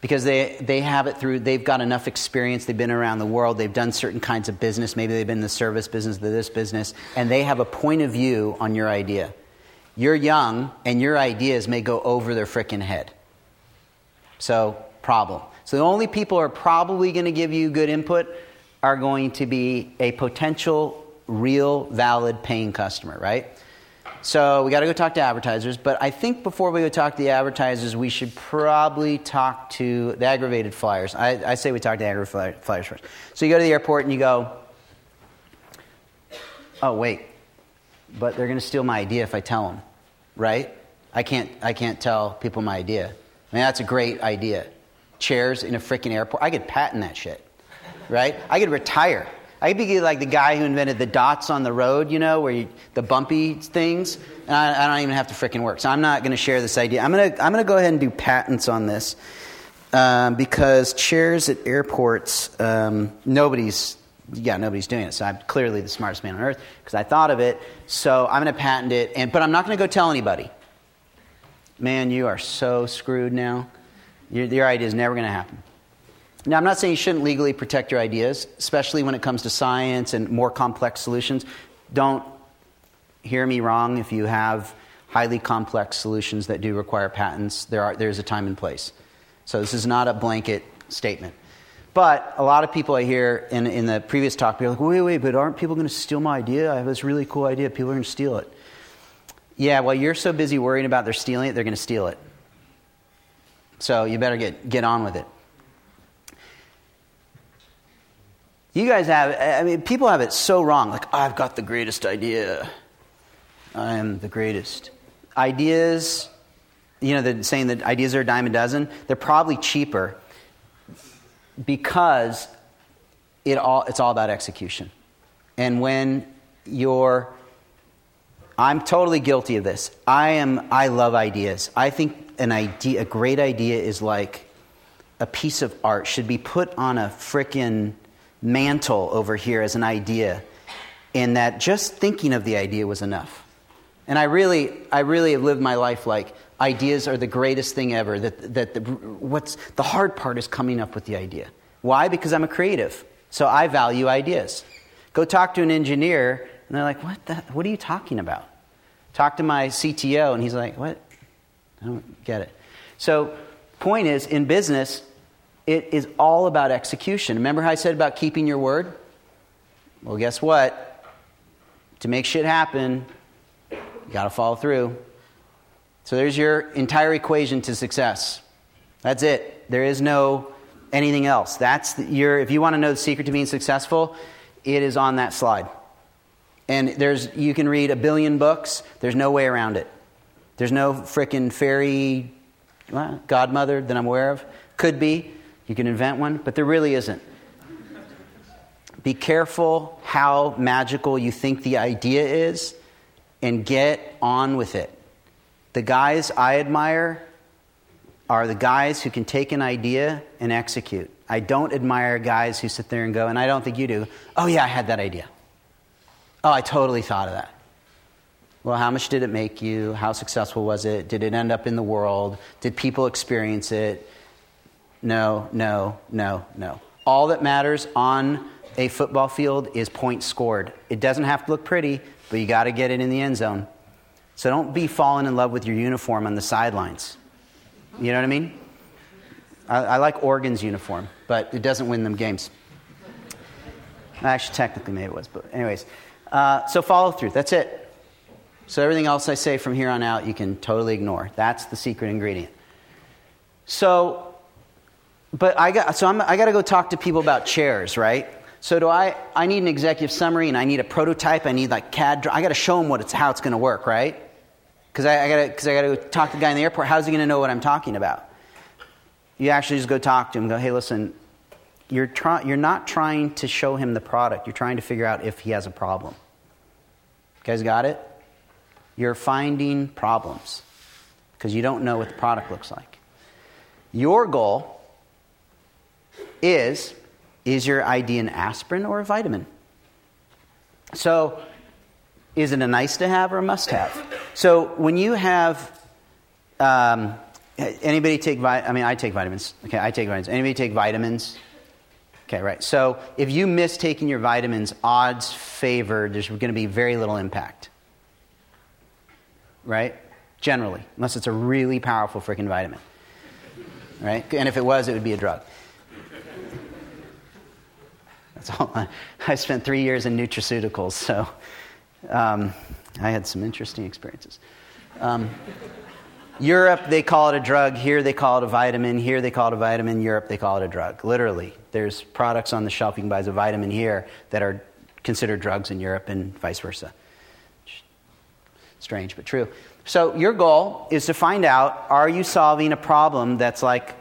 Because they, they have it through, they've got enough experience, they've been around the world, they've done certain kinds of business, maybe they've been in the service business, the this business, and they have a point of view on your idea. You're young, and your ideas may go over their freaking head. So, problem. So, the only people who are probably going to give you good input are going to be a potential, real, valid paying customer, right? So we got to go talk to advertisers. But I think before we go talk to the advertisers, we should probably talk to the aggravated flyers. I, I say we talk to aggravated flyers first. So you go to the airport and you go, oh, wait, but they're going to steal my idea if I tell them, right? I can't, I can't tell people my idea. I mean, that's a great idea. Chairs in a freaking airport. I could patent that shit, right? I could retire. I could be like the guy who invented the dots on the road, you know, where you, the bumpy things. And I, I don't even have to freaking work. So I'm not going to share this idea. I'm going to I'm going to go ahead and do patents on this um, because chairs at airports, um, nobody's yeah, nobody's doing it. So I'm clearly the smartest man on earth because I thought of it. So I'm going to patent it, and but I'm not going to go tell anybody. Man, you are so screwed now. Your, your idea is never going to happen. Now, I'm not saying you shouldn't legally protect your ideas, especially when it comes to science and more complex solutions. Don't hear me wrong if you have highly complex solutions that do require patents. There are, there's a time and place. So, this is not a blanket statement. But a lot of people I hear in, in the previous talk, be like, wait, wait, but aren't people going to steal my idea? I have this really cool idea. People are going to steal it. Yeah, well, you're so busy worrying about they're stealing it, they're going to steal it. So you better get, get on with it. You guys have, I mean, people have it so wrong. Like, I've got the greatest idea. I am the greatest. Ideas, you know, the saying that ideas are a dime a dozen, they're probably cheaper because it all, it's all about execution. And when you're, I'm totally guilty of this. I am, I love ideas. I think an idea, a great idea is like a piece of art, should be put on a frickin' mantle over here as an idea, and that just thinking of the idea was enough. And I really, I really have lived my life like ideas are the greatest thing ever. That, that the, what's, the hard part is coming up with the idea. Why? Because I'm a creative. So I value ideas. Go talk to an engineer, and they're like, what, the, what are you talking about? Talk to my CTO, and he's like, what? I don't get it. So, point is, in business, it is all about execution. Remember how I said about keeping your word? Well, guess what? To make shit happen, you got to follow through. So there's your entire equation to success. That's it. There is no anything else. That's your if you want to know the secret to being successful, it is on that slide. And there's you can read a billion books, there's no way around it. There's no frickin' fairy well, godmother that I'm aware of. Could be. You can invent one, but there really isn't. Be careful how magical you think the idea is and get on with it. The guys I admire are the guys who can take an idea and execute. I don't admire guys who sit there and go, and I don't think you do, oh, yeah, I had that idea. Oh, I totally thought of that. Well, how much did it make you? How successful was it? Did it end up in the world? Did people experience it? no, no, no, no. All that matters on a football field is points scored. It doesn't have to look pretty, but you got to get it in the end zone. So don't be falling in love with your uniform on the sidelines. You know what I mean? I, I like Oregon's uniform, but it doesn't win them games. Actually, technically, maybe it was, but anyways. Uh, so follow through. That's it. So everything else I say from here on out, you can totally ignore. That's the secret ingredient. So but I got, so I'm, I got to go talk to people about chairs, right? So do I, I need an executive summary and I need a prototype. I need like CAD. I got to show them what it's, how it's going to work, right? Because I, I got to because I got to talk to the guy in the airport. How's he going to know what I'm talking about? You actually just go talk to him. Go, hey, listen, you're try, you're not trying to show him the product. You're trying to figure out if he has a problem. You guys got it? You're finding problems because you don't know what the product looks like. Your goal is is your ID an aspirin or a vitamin? So, is it a nice to have or a must have? So, when you have, um, anybody take, I mean, I take vitamins. Okay, I take vitamins. Anybody take vitamins? Okay, right. So, if you miss taking your vitamins, odds favor there's going to be very little impact. Right? Generally, unless it's a really powerful freaking vitamin. Right? And if it was, it would be a drug. That's all. I spent three years in nutraceuticals, so um, I had some interesting experiences. Um, Europe, they call it a drug. Here, they call it a vitamin. Here, they call it a vitamin. Europe, they call it a drug. Literally, there's products on the shelf you can buy as a vitamin here that are considered drugs in Europe, and vice versa. Strange, but true. So, your goal is to find out are you solving a problem that's like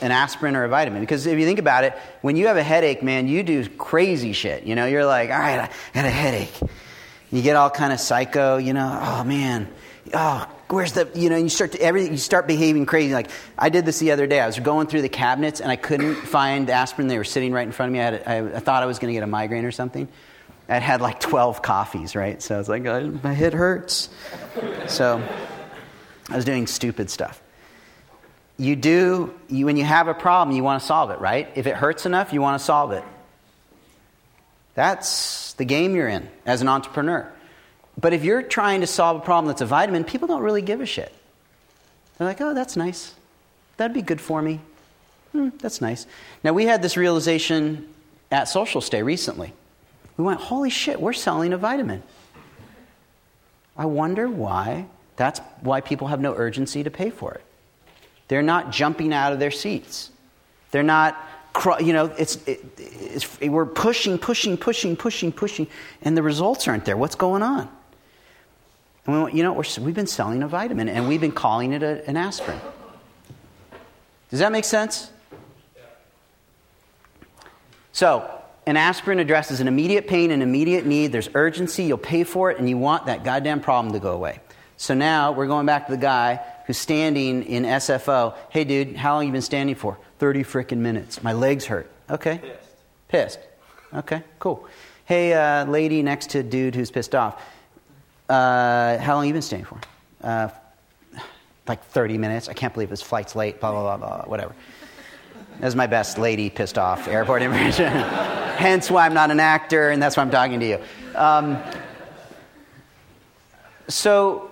an aspirin or a vitamin. Because if you think about it, when you have a headache, man, you do crazy shit. You know, you're like, all right, I got a headache. You get all kind of psycho, you know, oh man, oh, where's the, you know, you start to, everything, you start behaving crazy. Like, I did this the other day. I was going through the cabinets and I couldn't find the aspirin. They were sitting right in front of me. I, had, I, I thought I was going to get a migraine or something. I had like 12 coffees, right? So I was like, oh, my head hurts. So I was doing stupid stuff you do, you, when you have a problem, you want to solve it, right? If it hurts enough, you want to solve it. That's the game you're in as an entrepreneur. But if you're trying to solve a problem that's a vitamin, people don't really give a shit. They're like, oh, that's nice. That'd be good for me. Hmm, that's nice. Now, we had this realization at SocialStay recently. We went, holy shit, we're selling a vitamin. I wonder why that's why people have no urgency to pay for it. They're not jumping out of their seats. They're not, you know, it's, it, it's, we're pushing, pushing, pushing, pushing, pushing, and the results aren't there. What's going on? And we went, you know, we have been selling a vitamin, and we've been calling it a, an aspirin. Does that make sense? So, an aspirin addresses an immediate pain, an immediate need. There's urgency. You'll pay for it, and you want that goddamn problem to go away. So now we're going back to the guy who's standing in SFO. Hey, dude, how long you been standing for? 30 freaking minutes. My legs hurt. Okay. Pissed. Pissed. Okay, cool. Hey, uh, lady next to dude who's pissed off. Uh, how long you been standing for? Uh, like 30 minutes. I can't believe this flight's late, blah, blah, blah, blah, whatever. That's my best lady pissed off airport impression. Hence why I'm not an actor, and that's why I'm talking to you. Um, so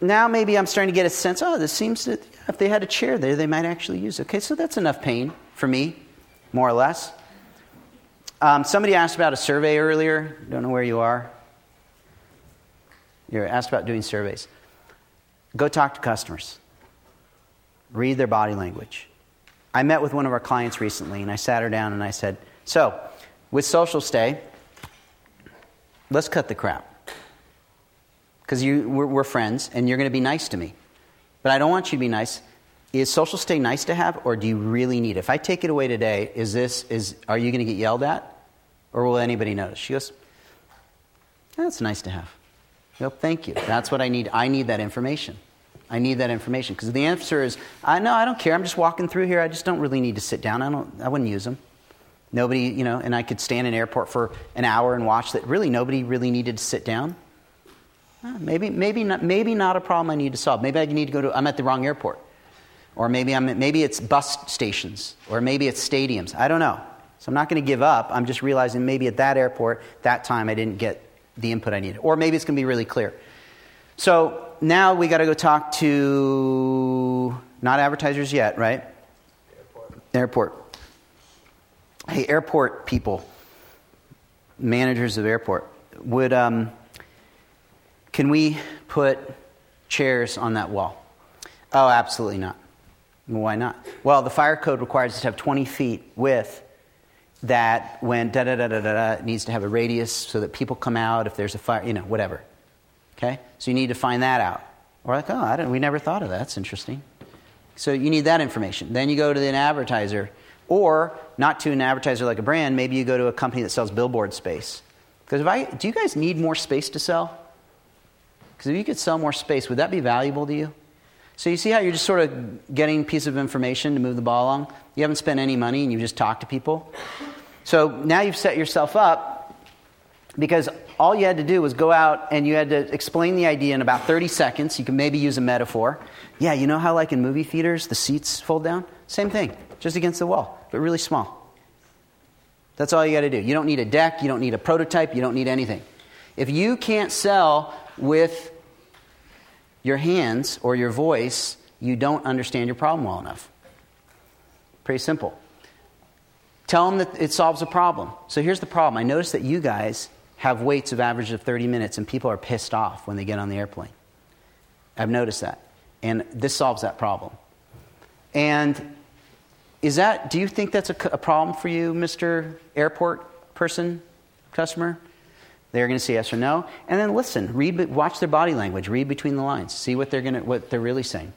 now maybe I'm starting to get a sense, oh, this seems that if they had a chair there, they might actually use it. Okay, so that's enough pain for me, more or less. Um, somebody asked about a survey earlier. Don't know where you are. You're asked about doing surveys. Go talk to customers, read their body language. I met with one of our clients recently, and I sat her down and I said, So, with SocialStay, let's cut the crap because we're, we're friends and you're going to be nice to me. But I don't want you to be nice. Is SocialStay nice to have, or do you really need it? If I take it away today, is this is are you going to get yelled at, or will anybody notice? She goes, "That's nice to have." Well, thank you. That's what I need. I need that information. I need that information because the answer is, I no, I don't care. I'm just walking through here. I just don't really need to sit down. I don't. I wouldn't use them. Nobody, you know, and I could stand in an airport for an hour and watch that. Really, nobody really needed to sit down. Maybe, maybe, not, maybe not a problem I need to solve. Maybe I need to go to, I'm at the wrong airport. Or maybe, I'm, maybe it's bus stations. Or maybe it's stadiums. I don't know. So I'm not going to give up. I'm just realizing maybe at that airport, that time, I didn't get the input I needed. Or maybe it's going to be really clear. So now we got to go talk to not advertisers yet, right? Airport. Airport. Hey, airport people, managers of airport, would um, can we put chairs on that wall? Oh, absolutely not. Why not? Well, the fire code requires us to have 20 feet width that when da da da da da needs to have a radius so that people come out if there's a fire, you know, whatever. Okay? So you need to find that out. Or like, oh, I don't, we never thought of that. That's interesting. So you need that information. Then you go to an advertiser, or not to an advertiser like a brand. Maybe you go to a company that sells billboard space. Because if I, do you guys need more space to sell? Because if you could sell more space, would that be valuable to you? So you see how you're just sort of getting a piece of information to move the ball along? You haven't spent any money and you just talk to people. So now you've set yourself up because all you had to do was go out and you had to explain the idea in about 30 seconds. You can maybe use a metaphor. Yeah, you know how, like in movie theaters, the seats fold down? Same thing, just against the wall, but really small. That's all you got to do. You don't need a deck, you don't need a prototype, you don't need anything. If you can't sell with your hands or your voice, you don't understand your problem well enough. Pretty simple. Tell them that it solves a problem. So here's the problem. I notice that you guys have waits of average of 30 minutes and people are pissed off when they get on the airplane. I've noticed that. And this solves that problem. And is that, do you think that's a, a problem for you, Mr. Airport person, customer? They're going to say yes or no. And then listen, read, watch their body language, read between the lines, see what they're, going to, what they're really saying.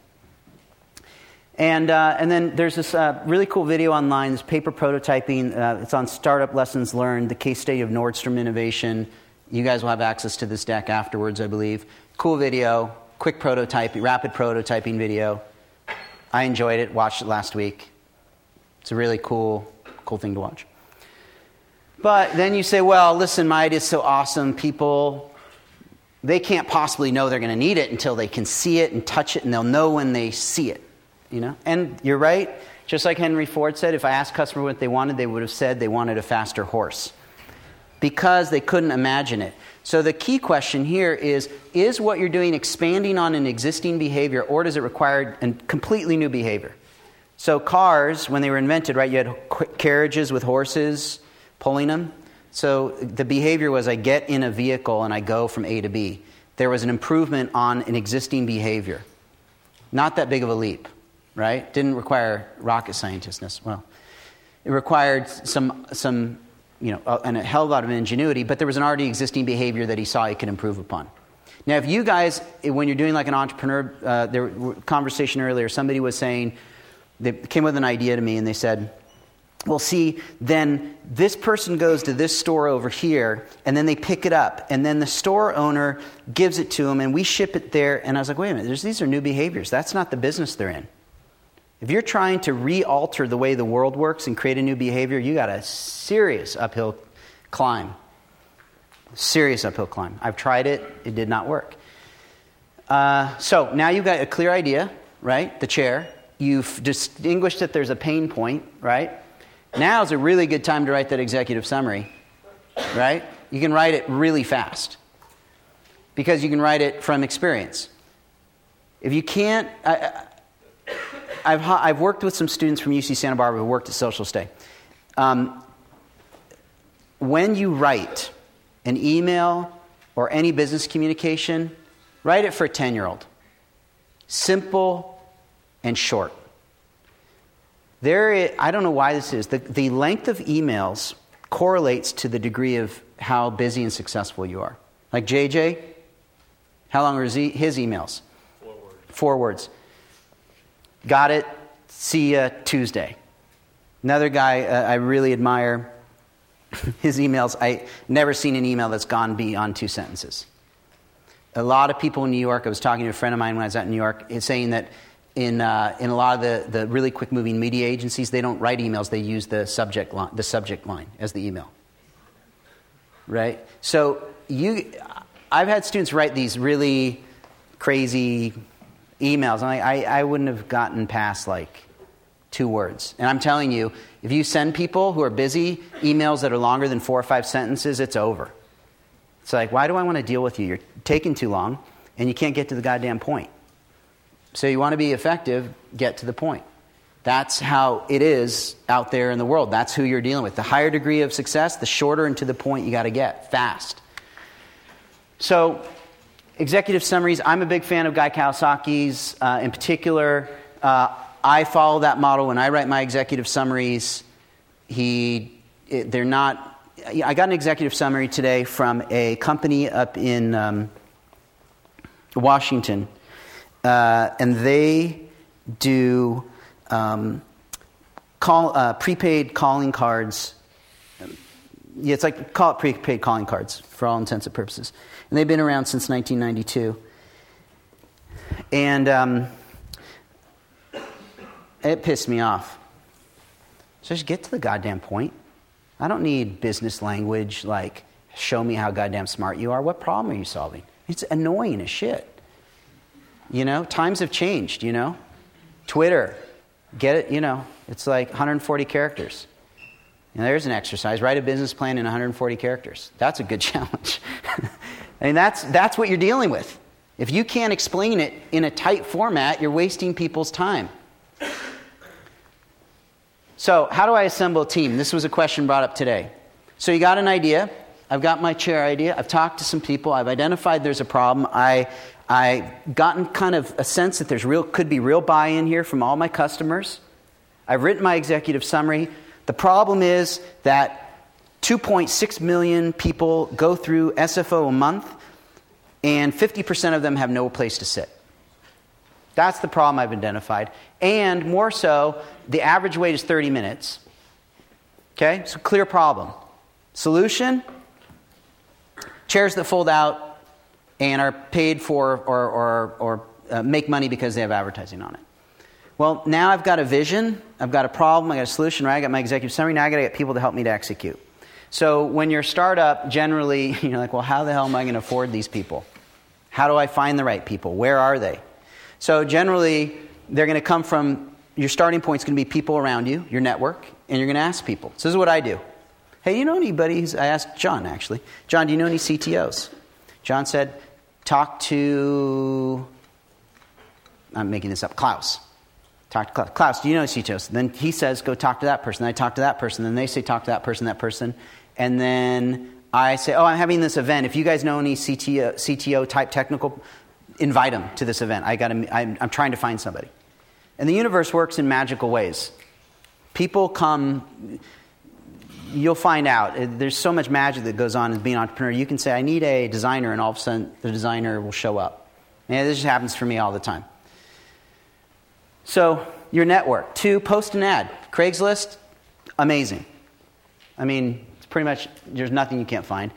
And, uh, and then there's this uh, really cool video online, this paper prototyping. Uh, it's on Startup Lessons Learned, the case study of Nordstrom Innovation. You guys will have access to this deck afterwards, I believe. Cool video, quick prototyping, rapid prototyping video. I enjoyed it, watched it last week. It's a really cool, cool thing to watch. But then you say, well, listen, my idea is so awesome. People, they can't possibly know they're going to need it until they can see it and touch it, and they'll know when they see it. You know? And you're right. Just like Henry Ford said, if I asked customers what they wanted, they would have said they wanted a faster horse. Because they couldn't imagine it. So the key question here is is what you're doing expanding on an existing behavior or does it require a completely new behavior? So cars, when they were invented, right, you had carriages with horses pulling them. So the behavior was I get in a vehicle and I go from A to B. There was an improvement on an existing behavior. Not that big of a leap right? Didn't require rocket scientistness. Well, it required some, some you know, and a hell of a lot of ingenuity, but there was an already existing behavior that he saw he could improve upon. Now, if you guys, when you're doing like an entrepreneur, uh, there conversation earlier, somebody was saying, they came with an idea to me and they said, well, see, then this person goes to this store over here, and then they pick it up, and then the store owner gives it to them, and we ship it there. And I was like, wait a minute, these are new behaviors. That's not the business they're in. If you're trying to re alter the way the world works and create a new behavior, you got a serious uphill climb. Serious uphill climb. I've tried it, it did not work. Uh, so now you've got a clear idea, right? The chair. You've distinguished that there's a pain point, right? Now is a really good time to write that executive summary, right? You can write it really fast because you can write it from experience. If you can't, I, I've, I've worked with some students from UC Santa Barbara who worked at SocialStay. Um, when you write an email or any business communication, write it for a 10 year old. Simple and short. There, is, I don't know why this is. The, the length of emails correlates to the degree of how busy and successful you are. Like JJ, how long are his, his emails? Four words. Four words. Got it. See you Tuesday. Another guy uh, I really admire, his emails, I never seen an email that's gone beyond two sentences. A lot of people in New York, I was talking to a friend of mine when I was out in New York, saying that in, uh, in a lot of the, the really quick moving media agencies, they don't write emails, they use the subject line, the subject line as the email. Right? So you, I've had students write these really crazy emails. I, I, I wouldn't have gotten past like two words. And I'm telling you, if you send people who are busy emails that are longer than four or five sentences, it's over. It's like, why do I want to deal with you? You're taking too long, and you can't get to the goddamn point. So you want to be effective, get to the point. That's how it is out there in the world. That's who you're dealing with. The higher degree of success, the shorter and to the point you got to get, fast. So executive summaries, I'm a big fan of Guy Kawasaki's. Uh, in particular, uh, I follow that model when I write my executive summaries. He, they're not. I got an executive summary today from a company up in um, Washington, uh, and they do um, call, uh, prepaid calling cards. Yeah, it's like call it prepaid calling cards for all intents and purposes. And they've been around since 1992. And um, it pissed me off. So just get to the goddamn point. I don't need business language like, show me how goddamn smart you are. What problem are you solving? It's annoying as shit. You know, times have changed, you know. Twitter, get it, you know, it's like 140 characters. And there's an exercise. Write a business plan in 140 characters. That's a good challenge. I mean, that's, that's what you're dealing with. If you can't explain it in a tight format, you're wasting people's time. So, how do I assemble a team? This was a question brought up today. So, you got an idea. I've got my chair idea. I've talked to some people. I've identified there's a problem. I, I've gotten kind of a sense that there's real, could be real buy in here from all my customers. I've written my executive summary. The problem is that 2.6 million people go through SFO a month, and 50% of them have no place to sit. That's the problem I've identified. And more so, the average wait is 30 minutes. Okay? So, clear problem. Solution chairs that fold out and are paid for or, or, or uh, make money because they have advertising on it. Well, now I've got a vision, I've got a problem, I got a solution, right? I got my executive summary, now I got to get people to help me to execute. So when you're a startup, generally, you're like, well, how the hell am I going to afford these people? How do I find the right people? Where are they? So generally, they're going to come from your starting point is going to be people around you, your network, and you're going to ask people. So this is what I do. Hey, you know anybody? I asked John actually. John, do you know any CTOs? John said, talk to. I'm making this up. Klaus. Talk to Klaus. Klaus, do you know CTOs? Then he says, go talk to that person. I talk to that person. Then they say, talk to that person, that person. And then I say, oh, I'm having this event. If you guys know any CTO, CTO type technical, invite them to this event. I got I'm, I'm trying to find somebody. And the universe works in magical ways. People come, you'll find out. There's so much magic that goes on as being an entrepreneur. You can say, I need a designer, and all of a sudden the designer will show up. And this just happens for me all the time. So, your network. Two, post an ad. Craigslist, amazing. I mean, it's pretty much, there's nothing you can't find.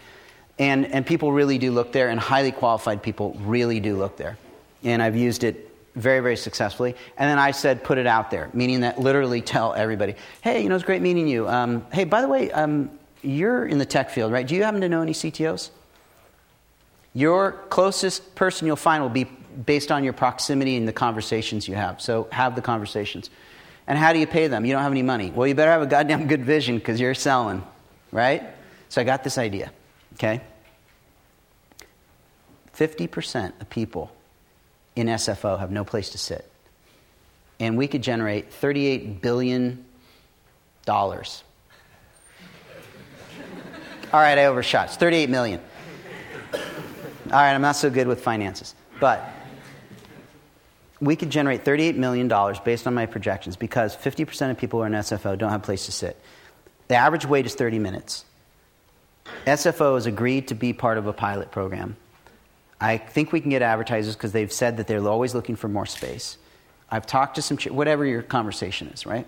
And, and people really do look there, and highly qualified people really do look there. And I've used it very, very successfully. And then I said, put it out there, meaning that literally tell everybody, hey, you know, it's great meeting you. Um, hey, by the way, um, you're in the tech field, right? Do you happen to know any CTOs? Your closest person you'll find will be based on your proximity and the conversations you have. So have the conversations. And how do you pay them? You don't have any money. Well, you better have a goddamn good vision because you're selling, right? So I got this idea, okay? 50% of people in SFO have no place to sit. And we could generate $38 billion. All right, I overshot. It's 38 million. All right, I'm not so good with finances. But we could generate $38 million based on my projections because 50% of people who are in SFO don't have a place to sit. The average wait is 30 minutes. SFO has agreed to be part of a pilot program. I think we can get advertisers because they've said that they're always looking for more space. I've talked to some, whatever your conversation is, right?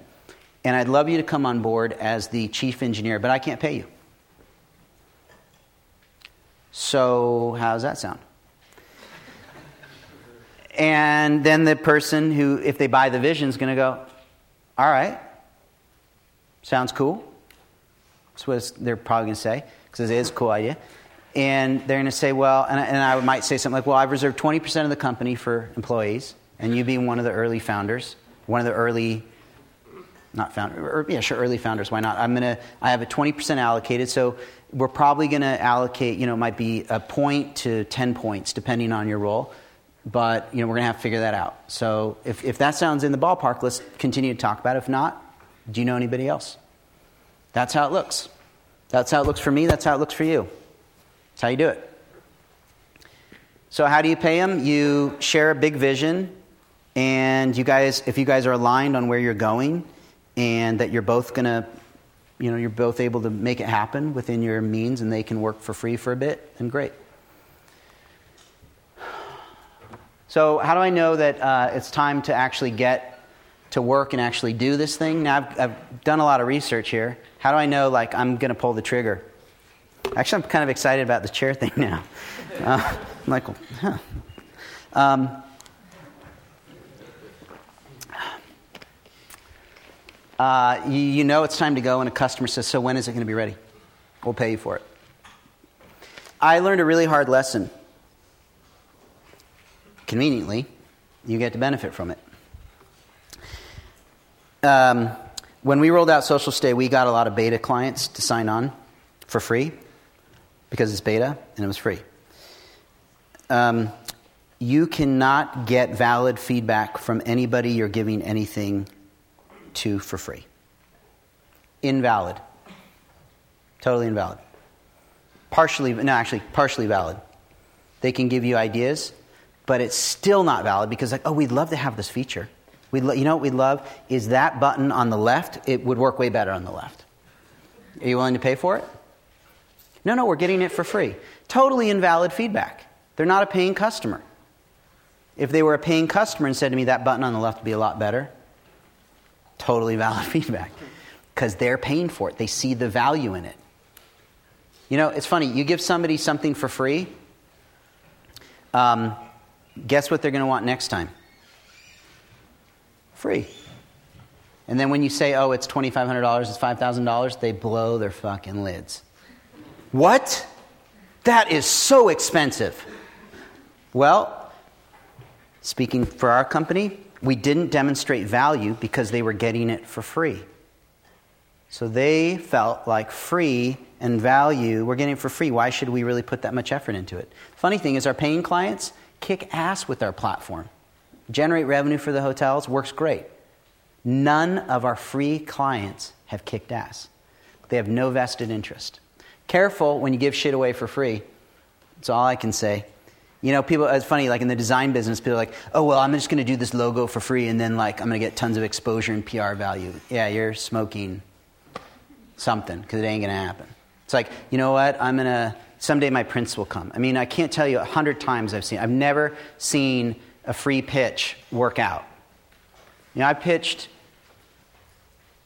And I'd love you to come on board as the chief engineer, but I can't pay you. So, how does that sound? And then the person who, if they buy the vision, is going to go, all right, sounds cool. That's what they're probably going to say, because it is a cool idea. And they're going to say, well, and, and I might say something like, well, I've reserved 20% of the company for employees, and you being one of the early founders, one of the early, not founder, yeah, sure, early founders, why not? I'm going to, I have a 20% allocated, so we're probably going to allocate, you know, it might be a point to 10 points, depending on your role but you know we're going to have to figure that out. So if, if that sounds in the ballpark, let's continue to talk about it. If not, do you know anybody else? That's how it looks. That's how it looks for me. That's how it looks for you. That's how you do it. So how do you pay them? You share a big vision, and you guys, if you guys are aligned on where you're going, and that you're both going to, you know, you're both able to make it happen within your means, and they can work for free for a bit, then great. So, how do I know that uh, it's time to actually get to work and actually do this thing? Now, I've, I've done a lot of research here. How do I know, like, I'm going to pull the trigger? Actually, I'm kind of excited about the chair thing now. Uh, I'm huh. Um, uh, you, you know it's time to go, and a customer says, So, when is it going to be ready? We'll pay you for it. I learned a really hard lesson. Conveniently, you get to benefit from it. Um, when we rolled out SocialStay, we got a lot of beta clients to sign on for free because it's beta and it was free. Um, you cannot get valid feedback from anybody you're giving anything to for free. Invalid. Totally invalid. Partially, no, actually, partially valid. They can give you ideas, but it's still not valid because, like, oh, we'd love to have this feature. We'd lo- you know what we'd love is that button on the left. It would work way better on the left. Are you willing to pay for it? No, no, we're getting it for free. Totally invalid feedback. They're not a paying customer. If they were a paying customer and said to me that button on the left would be a lot better, totally valid feedback because they're paying for it. They see the value in it. You know, it's funny. You give somebody something for free, um, guess what they're going to want next time? Free. And then when you say, oh, it's $2,500, it's $5,000, they blow their fucking lids. What? That is so expensive. Well, speaking for our company, we didn't demonstrate value because they were getting it for free. So they felt like free and value, we're getting it for free. Why should we really put that much effort into it? Funny thing is, our paying clients kick ass with our platform. Generate revenue for the hotels, works great. None of our free clients have kicked ass. They have no vested interest. Careful when you give shit away for free. That's all I can say. You know, people, it's funny, like in the design business, people are like, oh, well, I'm just going to do this logo for free and then, like, I'm going to get tons of exposure and PR value. Yeah, you're smoking something because it ain't going to happen. It's like, you know what? I'm going to, someday my prints will come. I mean, I can't tell you a hundred times I've seen, I've never seen a free pitch work out. You know, I pitched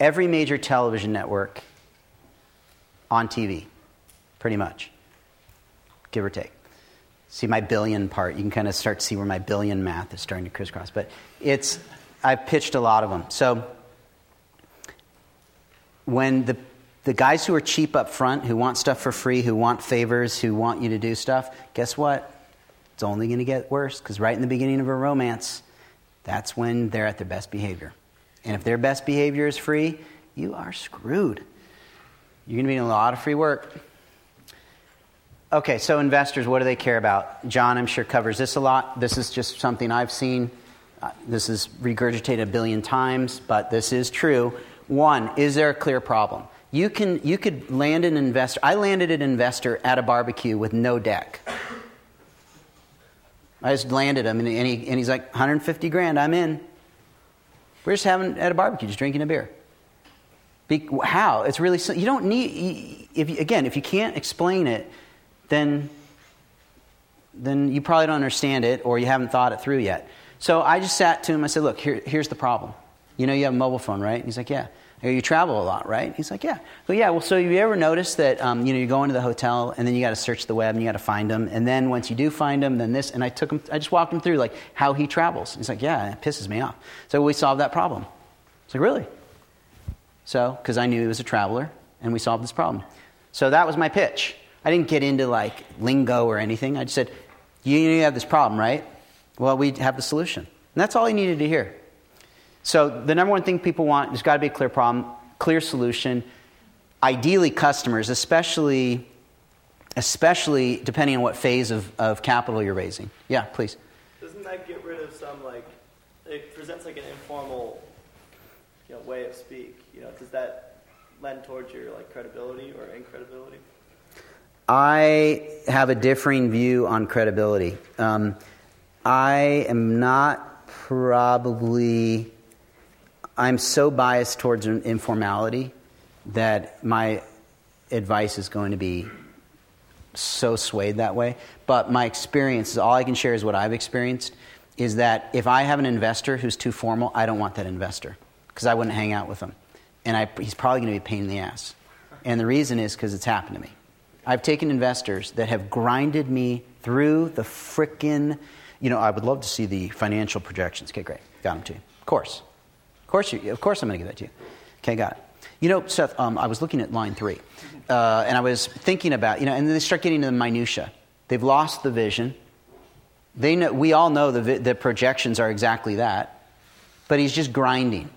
every major television network on TV, pretty much, give or take see my billion part. You can kind of start to see where my billion math is starting to crisscross. But it's, I've pitched a lot of them. So when the, the guys who are cheap up front, who want stuff for free, who want favors, who want you to do stuff, guess what? It's only going to get worse because right in the beginning of a romance, that's when they're at their best behavior. And if their best behavior is free, you are screwed. You're going to be in a lot of free work. Okay, so investors, what do they care about? John, I'm sure, covers this a lot. This is just something I've seen. Uh, this is regurgitated a billion times, but this is true. One, is there a clear problem? You, can, you could land an investor. I landed an investor at a barbecue with no deck. I just landed him, and, he, and he's like, 150 grand, I'm in. We're just having at a barbecue, just drinking a beer. Be, how? It's really you don't need. If again, if you can't explain it, then, then you probably don't understand it or you haven't thought it through yet. So I just sat to him. I said, Look, here, here's the problem. You know, you have a mobile phone, right? And He's like, Yeah. Go, You travel a lot, right? He's like, yeah. Well, yeah. Well, so you ever notice that um, you know you go into the hotel and then you got to search the web and you got to find them, and then once you do find them, then this. And I took him. I just walked him through like how he travels. He's like, yeah, it pisses me off. So we solved that problem. It's like really. So because I knew he was a traveler, and we solved this problem. So that was my pitch. I didn't get into like lingo or anything. I just said, you, you have this problem, right? Well, we have the solution. And that's all he needed to hear. So the number one thing people want, there's got to be a clear problem, clear solution. Ideally, customers, especially, especially depending on what phase of, of capital you're raising. Yeah, please. Doesn't that get rid of some like it presents like an informal you know, way of speak? You know, does that lend towards your like credibility or incredibility? I have a differing view on credibility. Um, I am not probably, I'm so biased towards informality that my advice is going to be so swayed that way. But my experience, is all I can share is what I've experienced. is that if I have an investor who's too formal, I don't want that investor because I wouldn't hang out with him. And I, he's probably going to be a pain in the ass. And the reason is because it's happened to me. I've taken investors that have grinded me through the frickin', you know, I would love to see the financial projections. Okay, great. Got them to you. Of course. Of course, you, of course I'm going to give that to you. Okay, got it. You know, Seth, um, I was looking at line three, uh, and I was thinking about, you know, and then they start getting into the minutia. They've lost the vision. They know, we all know the, the projections are exactly that, but he's just grinding.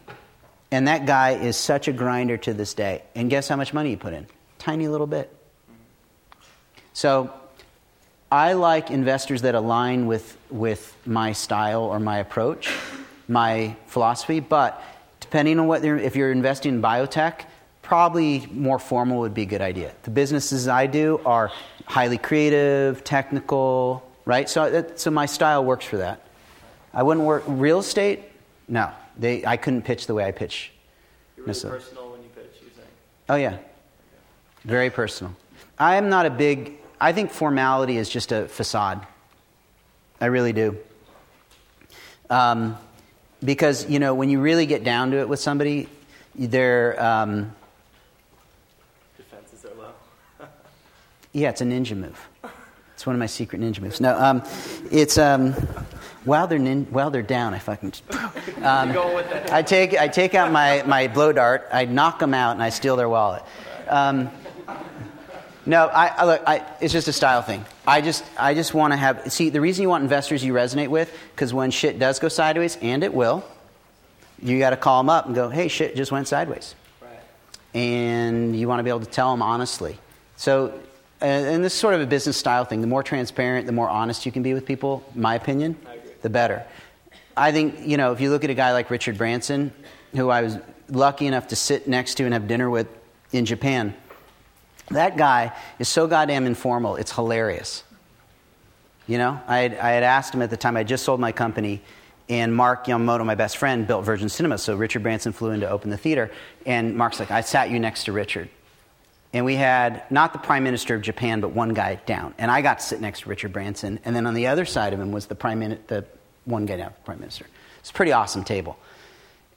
And that guy is such a grinder to this day. And guess how much money he put in? Tiny little bit. So I like investors that align with, with my style or my approach, my philosophy, but depending on what if you're investing in biotech, probably more formal would be a good idea. The businesses I do are highly creative, technical, right? So, so my style works for that. I wouldn't work real estate. No, they, I couldn't pitch the way I pitch. You're really personal when you pitch. You think? Oh yeah, very personal. I am not a big. I think formality is just a facade. I really do. Um, because you know when you really get down to it with somebody, they're. Um, Defenses are low. yeah, it's a ninja move. It's one of my secret ninja moves. No, um, it's um, while they're nin- while they're down, I fucking just, um, I take I take out my, my blow dart, I knock them out, and I steal their wallet. Um, no, I, I, look, I, it's just a style thing. I just I just want to have see the reason you want investors you resonate with because when shit does go sideways, and it will, you got to call them up and go, hey, shit just went sideways, Right. and you want to be able to tell them honestly. So and this is sort of a business style thing. The more transparent, the more honest you can be with people, my opinion, the better. I think, you know, if you look at a guy like Richard Branson, who I was lucky enough to sit next to and have dinner with in Japan, that guy is so goddamn informal, it's hilarious. You know, I had, I had asked him at the time, I just sold my company, and Mark Yamamoto, my best friend, built Virgin Cinema. So Richard Branson flew in to open the theater, and Mark's like, I sat you next to Richard and we had not the prime minister of Japan, but one guy down. And I got to sit next to Richard Branson, and then on the other side of him was the prime min- the one guy down, prime minister. It's a pretty awesome table.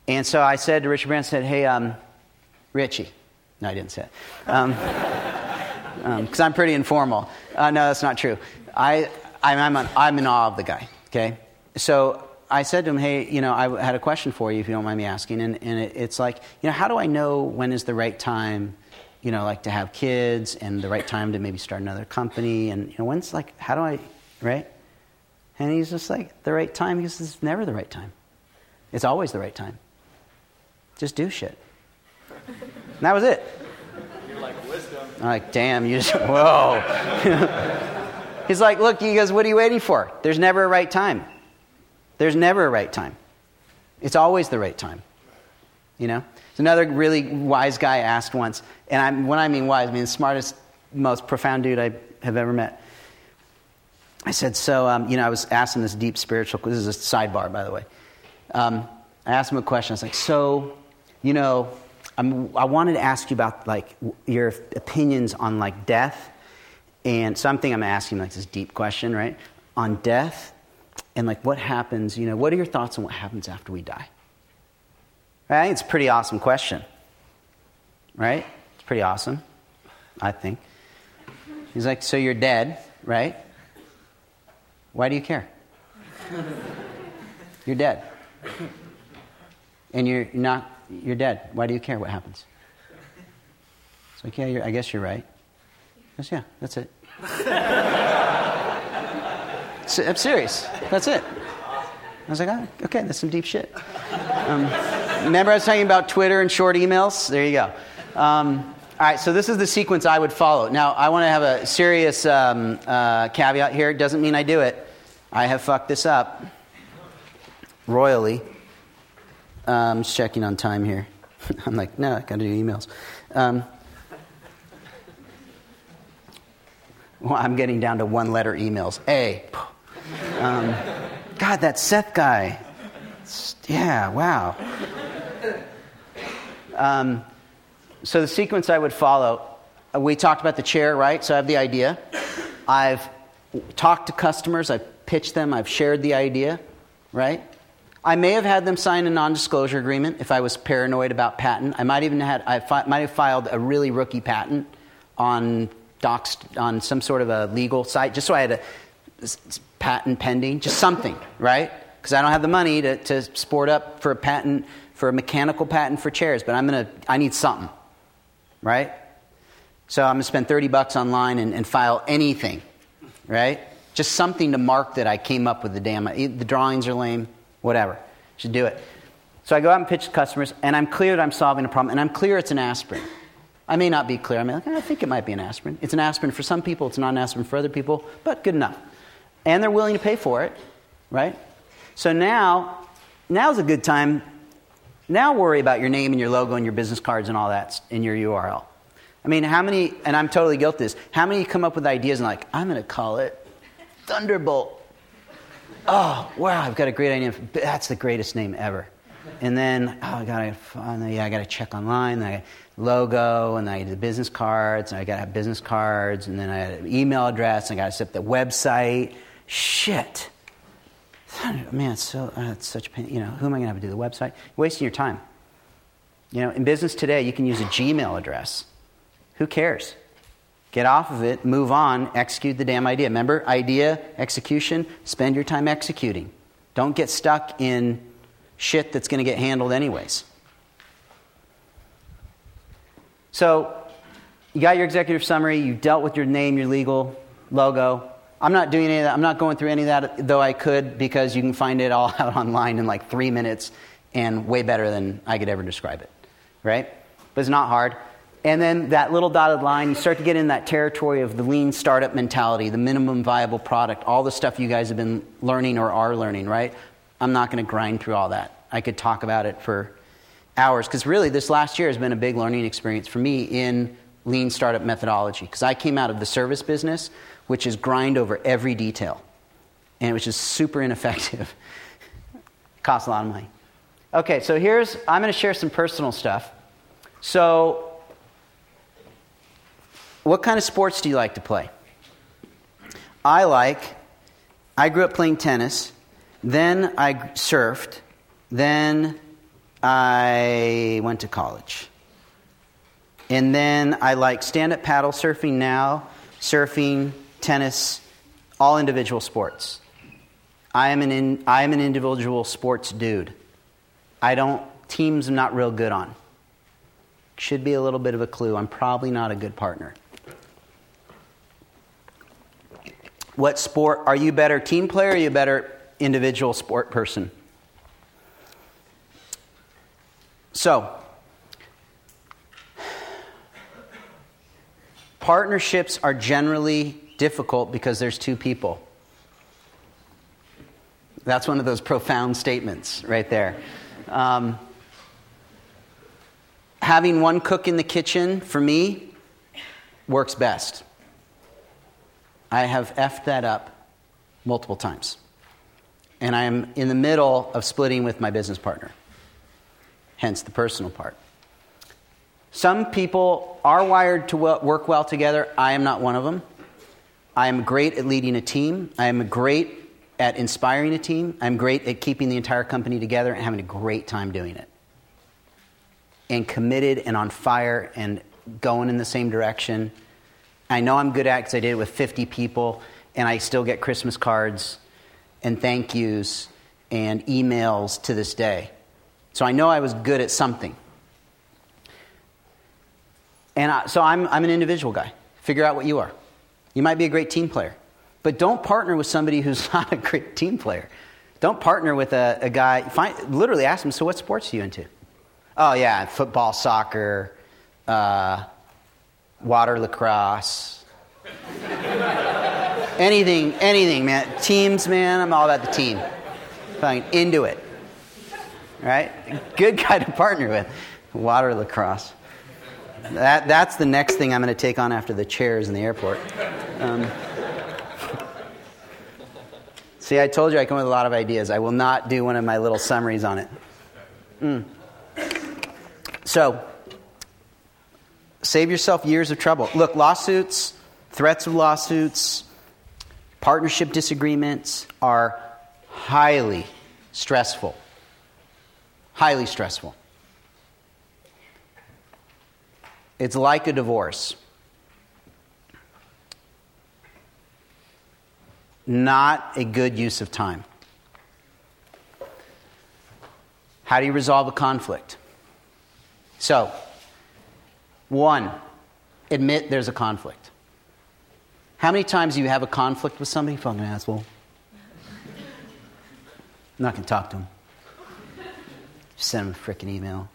And so I said to Richard Branson, said, "Hey, um, Richie." No, I didn't say it. Because um, um, I'm pretty informal. Uh, no, that's not true. I, I'm, I'm, I'm in awe of the guy, okay? So I said to him, hey, you know, I had a question for you, if you don't mind me asking. And, and it, it's like, you know, how do I know when is the right time you know, like to have kids and the right time to maybe start another company. And, you know, when's like, how do I, right? And he's just like, the right time? He says, it's never the right time. It's always the right time. Just do shit. And that was it. You're like wisdom. I'm like, damn, you just, whoa. he's like, look, he goes, what are you waiting for? There's never a right time. There's never a right time. It's always the right time. You know? Another really wise guy asked once, and I'm, when I mean wise, I mean the smartest, most profound dude I have ever met. I said, so, um, you know, I was asking this deep spiritual, this is a sidebar, by the way. Um, I asked him a question. I was like, so, you know, I'm, i wanted to ask you about, like, your opinions on, like, death. And something I'm asking, like, this deep question, right? On death and, like, what happens, you know, what are your thoughts on what happens after we die? Right? It's a pretty awesome question. Right? It's pretty awesome, I think. He's like, So you're dead, right? Why do you care? you're dead. And you're not, you're dead. Why do you care what happens? It's like, Yeah, I guess you're right. Goes, yeah, that's it. I'm serious. That's it. I was like, oh, okay, that's some deep shit. Um, remember, I was talking about Twitter and short emails? There you go. Um, all right, so this is the sequence I would follow. Now, I want to have a serious um, uh, caveat here. It doesn't mean I do it. I have fucked this up royally. I'm just checking on time here. I'm like, no, I got to do emails. Um, well, I'm getting down to one letter emails. A. Um, God, that Seth guy. Yeah, wow. Um, so the sequence I would follow, we talked about the chair, right? So I have the idea. I've talked to customers, I've pitched them, I've shared the idea. right? I may have had them sign a non-disclosure agreement if I was paranoid about patent. I might even had I fi- might have filed a really rookie patent on docs on some sort of a legal site just so I had a patent pending, just something, right? Because I don't have the money to, to sport up for a patent for a mechanical patent for chairs, but I'm gonna I need something, right? So I'm gonna spend 30 bucks online and, and file anything, right? Just something to mark that I came up with the damn. The drawings are lame whatever. Should do it. So I go out and pitch to customers, and I'm clear that I'm solving a problem, and I'm clear it's an aspirin. I may not be clear. I mean, like, I think it might be an aspirin. It's an aspirin for some people, it's not an aspirin for other people, but good enough. And they're willing to pay for it, right? So now, now's a good time. Now worry about your name and your logo and your business cards and all that in your URL. I mean, how many, and I'm totally guilty this, how many come up with ideas and like, I'm going to call it Thunderbolt oh, wow, I've got a great idea. That's the greatest name ever. And then, oh, I gotta, yeah, I gotta check online. I logo, and I the business cards, and I gotta have business cards, and then I had an email address, and I gotta set up the website. Shit, man, it's so uh, it's such pain. You know, who am I gonna have to do the website? You're wasting your time. You know, in business today, you can use a Gmail address. Who cares? Get off of it, move on, execute the damn idea. Remember, idea, execution, spend your time executing. Don't get stuck in shit that's going to get handled anyways. So, you got your executive summary, you dealt with your name, your legal logo. I'm not doing any of that. I'm not going through any of that, though I could, because you can find it all out online in like three minutes and way better than I could ever describe it, right? But it's not hard. And then that little dotted line, you start to get in that territory of the lean startup mentality, the minimum viable product, all the stuff you guys have been learning or are learning, right? I'm not going to grind through all that. I could talk about it for hours because really this last year has been a big learning experience for me in lean startup methodology because I came out of the service business, which is grind over every detail, and was just super ineffective. Costs a lot of money. Okay, so here's, I'm going to share some personal stuff. So what kind of sports do you like to play? I like, I grew up playing tennis, then I surfed, then I went to college. And then I like stand up paddle surfing now, surfing, tennis, all individual sports. I am an, in, I am an individual sports dude. I don't, teams I'm not real good on. Should be a little bit of a clue. I'm probably not a good partner. What sport are you better team player or you better individual sport person? So, partnerships are generally difficult because there's two people. That's one of those profound statements right there. Um, having one cook in the kitchen, for me, works best. I have effed that up multiple times. And I am in the middle of splitting with my business partner, hence the personal part. Some people are wired to work well together. I am not one of them. I am great at leading a team. I am great at inspiring a team. I'm great at keeping the entire company together and having a great time doing it. And committed and on fire and going in the same direction I know I'm good at because I did it with 50 people, and I still get Christmas cards and thank yous and emails to this day. So I know I was good at something. And I, so I'm, I'm an individual guy. Figure out what you are. You might be a great team player, but don't partner with somebody who's not a great team player. Don't partner with a, a guy. Find, literally ask him, so what sports are you into? Oh, yeah, football, soccer, uh, water lacrosse. anything, anything, man. Teams, man, I'm all about the team. Fine, into it. Right? Good guy to partner with. Water lacrosse. That, that's the next thing I'm going to take on after the chairs in the airport. Um, see, I told you I come with a lot of ideas. I will not do one of my little summaries on it. Mm. So, Save yourself years of trouble. Look, lawsuits, threats of lawsuits, partnership disagreements are highly stressful. Highly stressful. It's like a divorce. Not a good use of time. How do you resolve a conflict? So, one, admit there's a conflict. How many times do you have a conflict with somebody? Fucking asshole. I'm not going to talk to him. Send him a freaking email.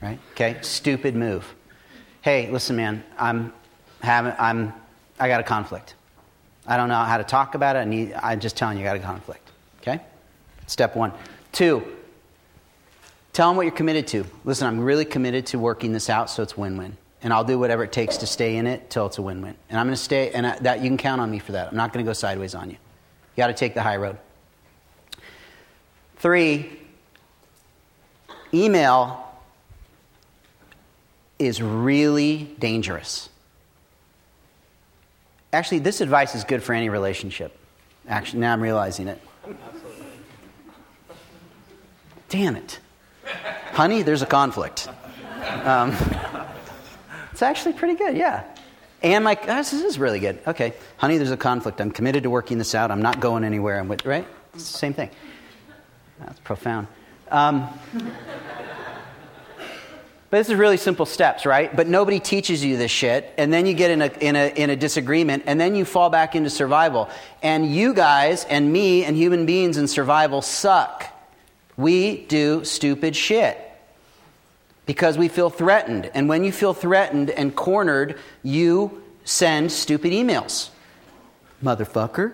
Right? Okay? Stupid move. Hey, listen, man, I'm having, I'm, I got a conflict. I don't know how to talk about it. I need, I'm just telling you, I got a conflict. Okay? Step one. Two, tell them what you're committed to. Listen, I'm really committed to working this out so it's win win. And I'll do whatever it takes to stay in it till it's a win win. And I'm going to stay, and I, that you can count on me for that. I'm not going to go sideways on you. You got to take the high road. Three, email is really dangerous. Actually, this advice is good for any relationship. Actually, now I'm realizing it. Damn it. Honey, there's a conflict. Um, it's actually pretty good, yeah. And my, oh, this is really good. Okay, honey, there's a conflict. I'm committed to working this out. I'm not going anywhere. I'm with, right? It's the same thing. That's profound. Um, but this is really simple steps, right? But nobody teaches you this shit. And then you get in a, in, a, in a disagreement, and then you fall back into survival. And you guys and me and human beings in survival suck. We do stupid shit because we feel threatened. And when you feel threatened and cornered, you send stupid emails. Motherfucker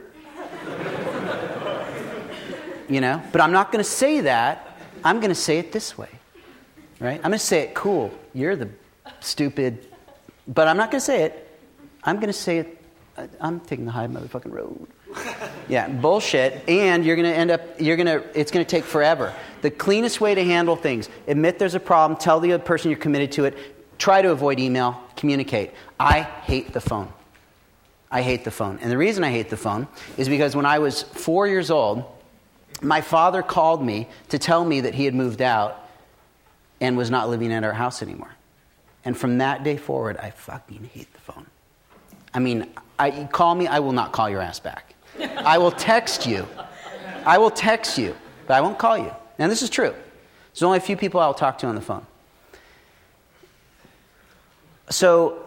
you know? But I'm not going to say that. I'm going to say it this way, right? I'm going to say it cool. You're the stupid, but I'm not going to say it. I'm going to say it. I'm taking the high motherfucking road. Yeah, bullshit. And you're going to end up, you're going to, it's going to take forever. The cleanest way to handle things, admit there's a problem, tell the other person you're committed to it, try to avoid email, communicate. I hate the phone. I hate the phone. And the reason I hate the phone is because when I was four years old, my father called me to tell me that he had moved out and was not living at our house anymore. And from that day forward, I fucking hate the phone. I mean, I, call me, I will not call your ass back. I will text you. I will text you, but I won't call you. And this is true. There's only a few people I'll talk to on the phone. So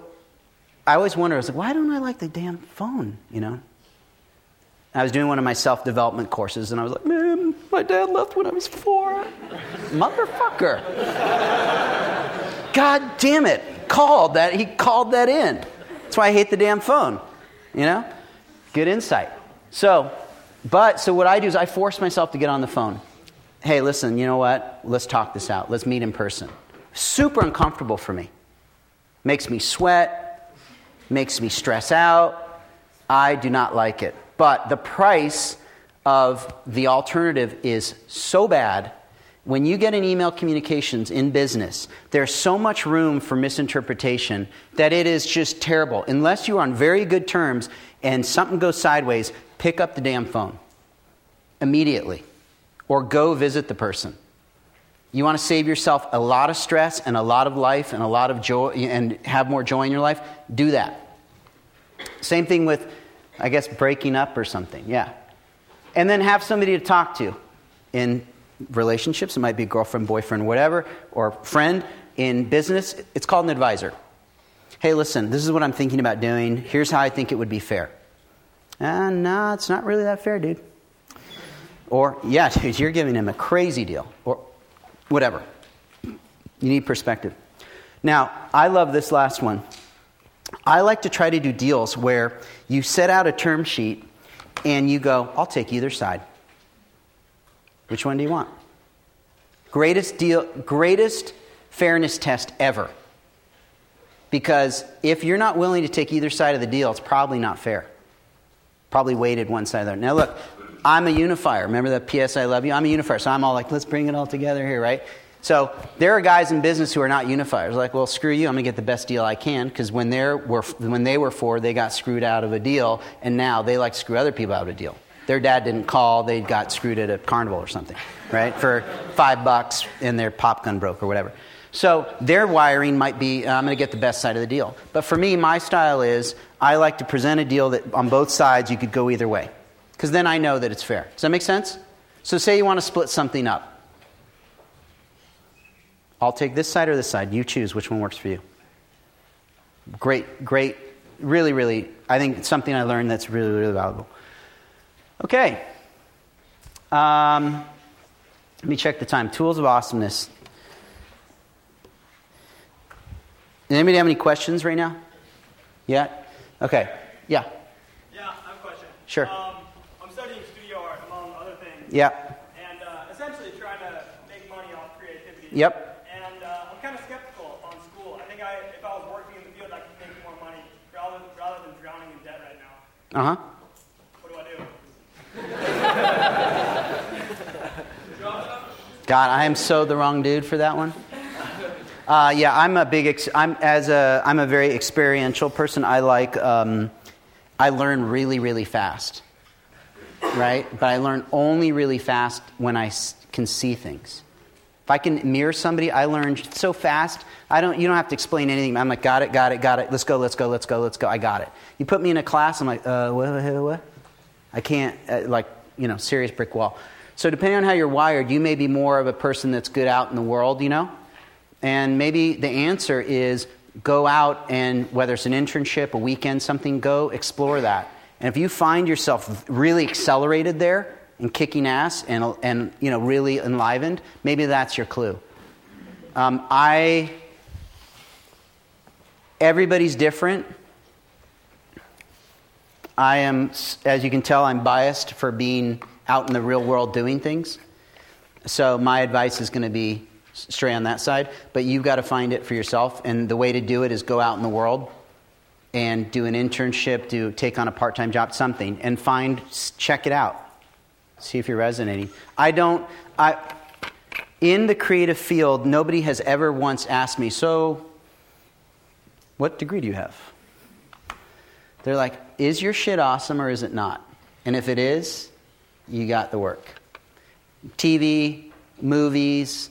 I always wonder, I was like, why don't I like the damn phone, you know? I was doing one of my self development courses, and I was like, man, my dad left when I was four. Motherfucker. God damn it. Called that. He called that in. That's why I hate the damn phone. You know? Good insight. So, but, so what I do is I force myself to get on the phone. Hey, listen, you know what? Let's talk this out. Let's meet in person. Super uncomfortable for me. Makes me sweat, makes me stress out. I do not like it. But the price of the alternative is so bad. When you get an email communications in business, there's so much room for misinterpretation that it is just terrible. Unless you're on very good terms and something goes sideways, pick up the damn phone immediately or go visit the person. You want to save yourself a lot of stress and a lot of life and a lot of joy and have more joy in your life? Do that. Same thing with I guess breaking up or something, yeah. And then have somebody to talk to in relationships. It might be girlfriend, boyfriend, whatever, or friend. In business, it's called an advisor. Hey, listen, this is what I'm thinking about doing. Here's how I think it would be fair. Ah, no, it's not really that fair, dude. Or, yeah, dude, you're giving him a crazy deal. Or whatever. You need perspective. Now, I love this last one. I like to try to do deals where you set out a term sheet and you go, I'll take either side. Which one do you want? Greatest deal, greatest fairness test ever. Because if you're not willing to take either side of the deal, it's probably not fair. Probably weighted one side or the other. Now look, I'm a unifier. Remember that P.S. I love you? I'm a unifier. So I'm all like, let's bring it all together here, right? So there are guys in business who are not unifiers. Like, well, screw you. I'm going to get the best deal I can because when, were, when they were four, they got screwed out of a deal, and now they like to screw other people out of a deal. their dad didn't call, they got screwed at a carnival or something, right? For five bucks and their pop gun broke or whatever. So their wiring might be, I'm going to get the best side of the deal. But for me, my style is I like to present a deal that on both sides you could go either way. Because then I know that it's fair. Does that make sense? So say you want to split something up. I'll take this side or this side. You choose which one works for you. Great, great, really, really, I think it's something I learned that's really, really valuable. Okay. Um, let me check the time. Tools of awesomeness. Anybody have any questions right now? Yeah? Okay. Yeah. Yeah, I have a question. Sure. Um, I'm studying studio art, among other things. Yeah. And uh, essentially trying to make money off creativity. Yep. And uh, I'm kind of skeptical on school. I think I, if I was working in the field, I could make more money rather, rather than drowning in debt right now. Uh huh. What do I do? God, I am so the wrong dude for that one. Uh, yeah, I'm a big. Ex- I'm as a. I'm a very experiential person. I like. Um, I learn really, really fast. Right, but I learn only really fast when I s- can see things. If I can mirror somebody, I learn so fast. I don't. You don't have to explain anything. I'm like, got it, got it, got it. Let's go, let's go, let's go, let's go. I got it. You put me in a class, I'm like, uh, what, what, what? I can't. Uh, like, you know, serious brick wall. So depending on how you're wired, you may be more of a person that's good out in the world. You know, and maybe the answer is go out and whether it's an internship, a weekend, something, go explore that. And if you find yourself really accelerated there and kicking ass and, and you know, really enlivened, maybe that's your clue. Um, I, everybody's different. I am, as you can tell, I'm biased for being out in the real world doing things. So my advice is going to be stray on that side, but you've got to find it for yourself. And the way to do it is go out in the world and do an internship, do take on a part-time job, something, and find, check it out, see if you're resonating. I don't. I in the creative field, nobody has ever once asked me, so what degree do you have? They're like, is your shit awesome or is it not? And if it is, you got the work. TV, movies,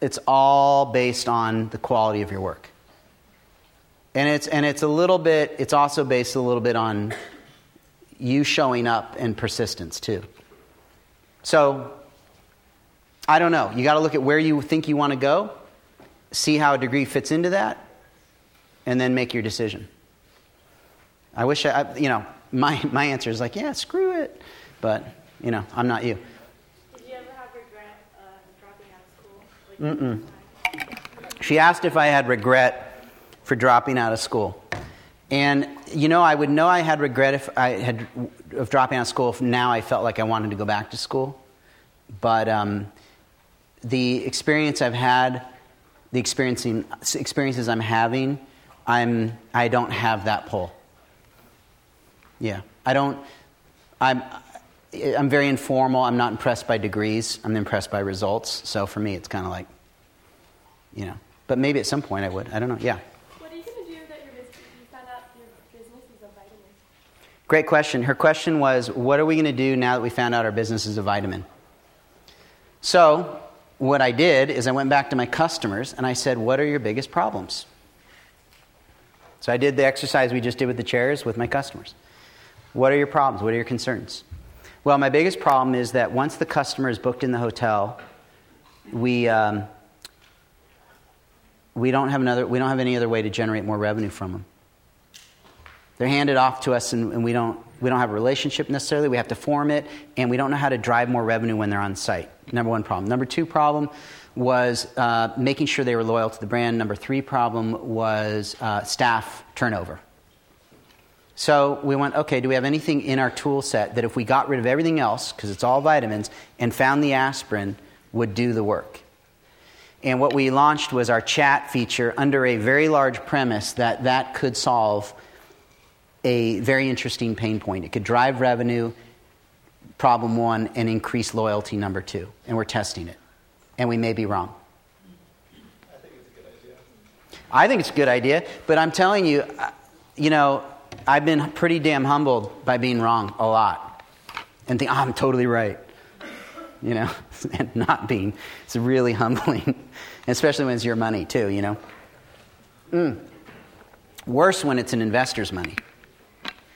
it's all based on the quality of your work. And it's, and it's a little bit, it's also based a little bit on you showing up and persistence too. So, I don't know. You got to look at where you think you want to go, see how a degree fits into that, and then make your decision. I wish I, you know, my, my answer is like, yeah, screw it. But, you know, I'm not you. Did you ever have regret uh, dropping out of school? Like, Mm-mm. She asked if I had regret for dropping out of school. And, you know, I would know I had regret if I had, of dropping out of school if now I felt like I wanted to go back to school. But um, the experience I've had, the experiencing, experiences I'm having, I'm, I don't have that pull. Yeah. I don't, I'm, I'm very informal. I'm not impressed by degrees. I'm impressed by results. So for me, it's kind of like, you know. But maybe at some point I would. I don't know. Yeah. what are you going to do that your you found out your business is a vitamin? Great question. Her question was, what are we going to do now that we found out our business is a vitamin? So, what I did is I went back to my customers and I said, what are your biggest problems? So I did the exercise we just did with the chairs with my customers. What are your problems? What are your concerns? Well, my biggest problem is that once the customer is booked in the hotel, we, um, we, don't have another, we don't have any other way to generate more revenue from them. They're handed off to us, and, and, we, don't, we don't have a relationship necessarily. We have to form it, and we don't know how to drive more revenue when they're on site. Number one problem. Number two problem was uh, making sure they were loyal to the brand. Number three problem was uh, staff turnover. So we went, okay, do we have anything in our tool set that if we got rid of everything else, because it's all vitamins, and found the aspirin, would do the work? And what we launched was our chat feature under a very large premise that that could solve a very interesting pain point. It could drive revenue, problem one, and increase loyalty, number two. And we're testing it. And we may be wrong. I think it's a good idea. I think it's a good idea, but I'm telling you, uh, you know, I've been pretty damn humbled by being wrong a lot. and think, oh, I'm totally right. You know, and not being. It's really humbling, especially when it's your money, too, you know. Mm. Worse when it's an investor's money.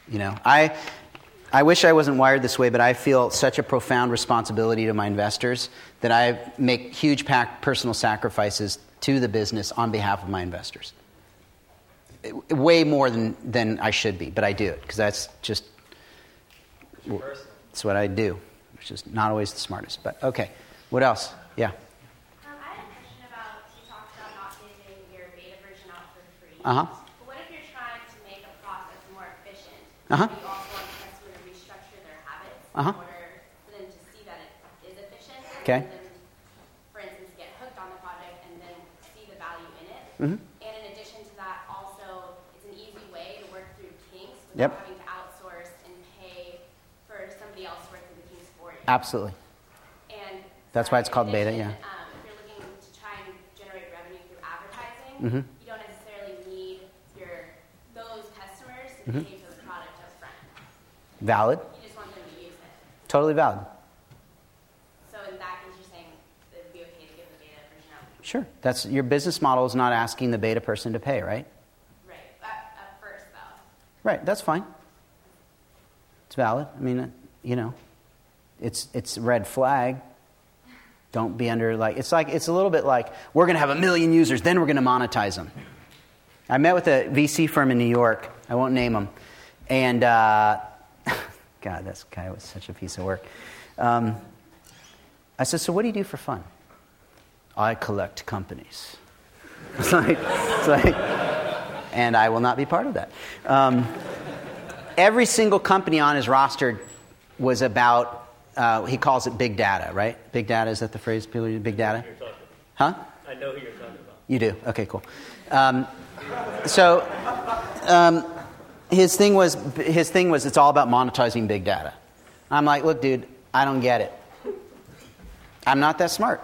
You know, I, I wish I wasn't wired this way, but I feel such a profound responsibility to my investors that I make huge personal sacrifices to the business on behalf of my investors. Way more than, than I should be, but I do it because that's just it's what I do, which is not always the smartest. But okay, what else? Yeah. Um, I had a question about you talked about not giving your beta version out for free. Uh huh. But what if you're trying to make a process more efficient? Uh huh. You also want the customer to restructure their habits Uh-huh. in order for them to see that it is efficient. Okay. And then, for instance, get hooked on the project and then see the value in it. Mhm. And in addition to that, also it's an easy way to work through kinks Yep. having to outsource and pay for somebody else to work the kinks for you. Absolutely. And That's why it's called beta, yeah. Um, if you're looking to try and generate revenue through advertising, Mhm. you don't necessarily need your those customers to Mhm. pay for the product up front. Valid. You just want them to use it. Totally valid. So in that case, you're saying it would be okay to give the beta version out, Sure. That's your business model is not asking the beta person to pay, right? Right. That's fine. It's valid. I mean, you know, it's it's red flag. Don't be under like it's like it's a little bit like we're going to have a million users, then we're going to monetize them. I met with a VC firm in New York. I won't name them, and uh, God, this guy was such a piece of work. Um, I said, "So what do you do for fun?" I collect companies. It's like, it's like, and I will not be part of that. Um, every single company on his roster was about, uh, he calls it big data, right? Big data, is that the phrase people use? Big data? Huh? I know who you're talking about. You do? Okay, cool. Um, so um, his, thing was, his thing was, it's all about monetizing big data. I'm like, look, dude, I don't get it. I'm not that smart.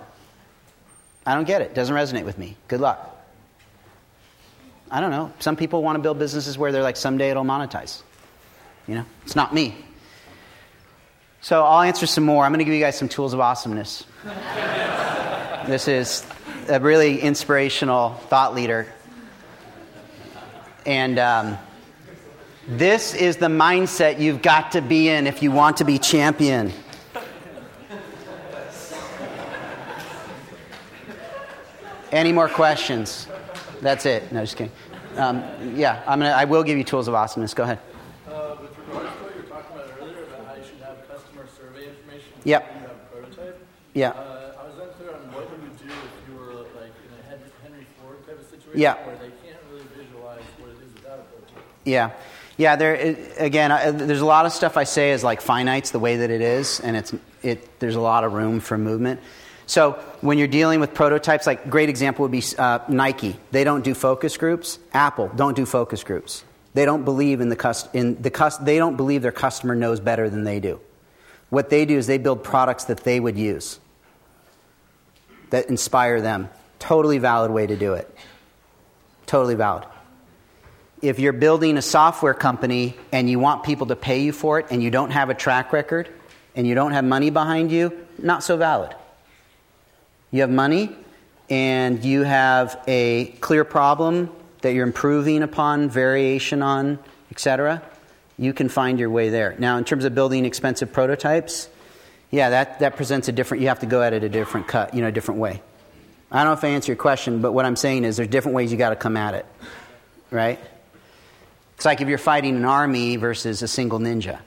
I don't get it. Doesn't resonate with me. Good luck. I don't know. Some people want to build businesses where they're like, someday it'll monetize. You know, it's not me. So I'll answer some more. I'm going to give you guys some tools of awesomeness. this is a really inspirational thought leader. And um, this is the mindset you've got to be in if you want to be champion. Any more questions? That's it. No, just kidding. Um, yeah, I'm gonna, I will give you tools of awesomeness. Go ahead. Uh, with regards to what you were talking about earlier about how you should have customer survey information Yep. you have a prototype. Yeah. Uh, I was unclear on what you would do if you were like in a Henry Ford type of situation Yeah. where they can't really visualize what it is without a prototype. Yeah. Yeah, there again, I, there's a lot of stuff I say is like finites the way that it is, and it's, it, there's a lot of room for movement. So when you're dealing with prototypes, like great example would be uh, Nike. They don't do focus groups. Apple don't do focus groups. They don't believe in the cust- in the cust- they don't believe their customer knows better than they do. What they do is they build products that they would use that inspire them. Totally valid way to do it. Totally valid. If you're building a software company and you want people to pay you for it and you don't have a track record and you don't have money behind you, not so valid. You have money and you have a clear problem that you're improving upon, variation on, etc. You can find your way there. Now, in terms of building expensive prototypes, yeah, that, that presents a different, you have to go at it a different cut, you know, a different way. I don't know if I answer your question, but what I'm saying is there's different ways you got to come at it, right? It's like if you're fighting an army versus a single ninja.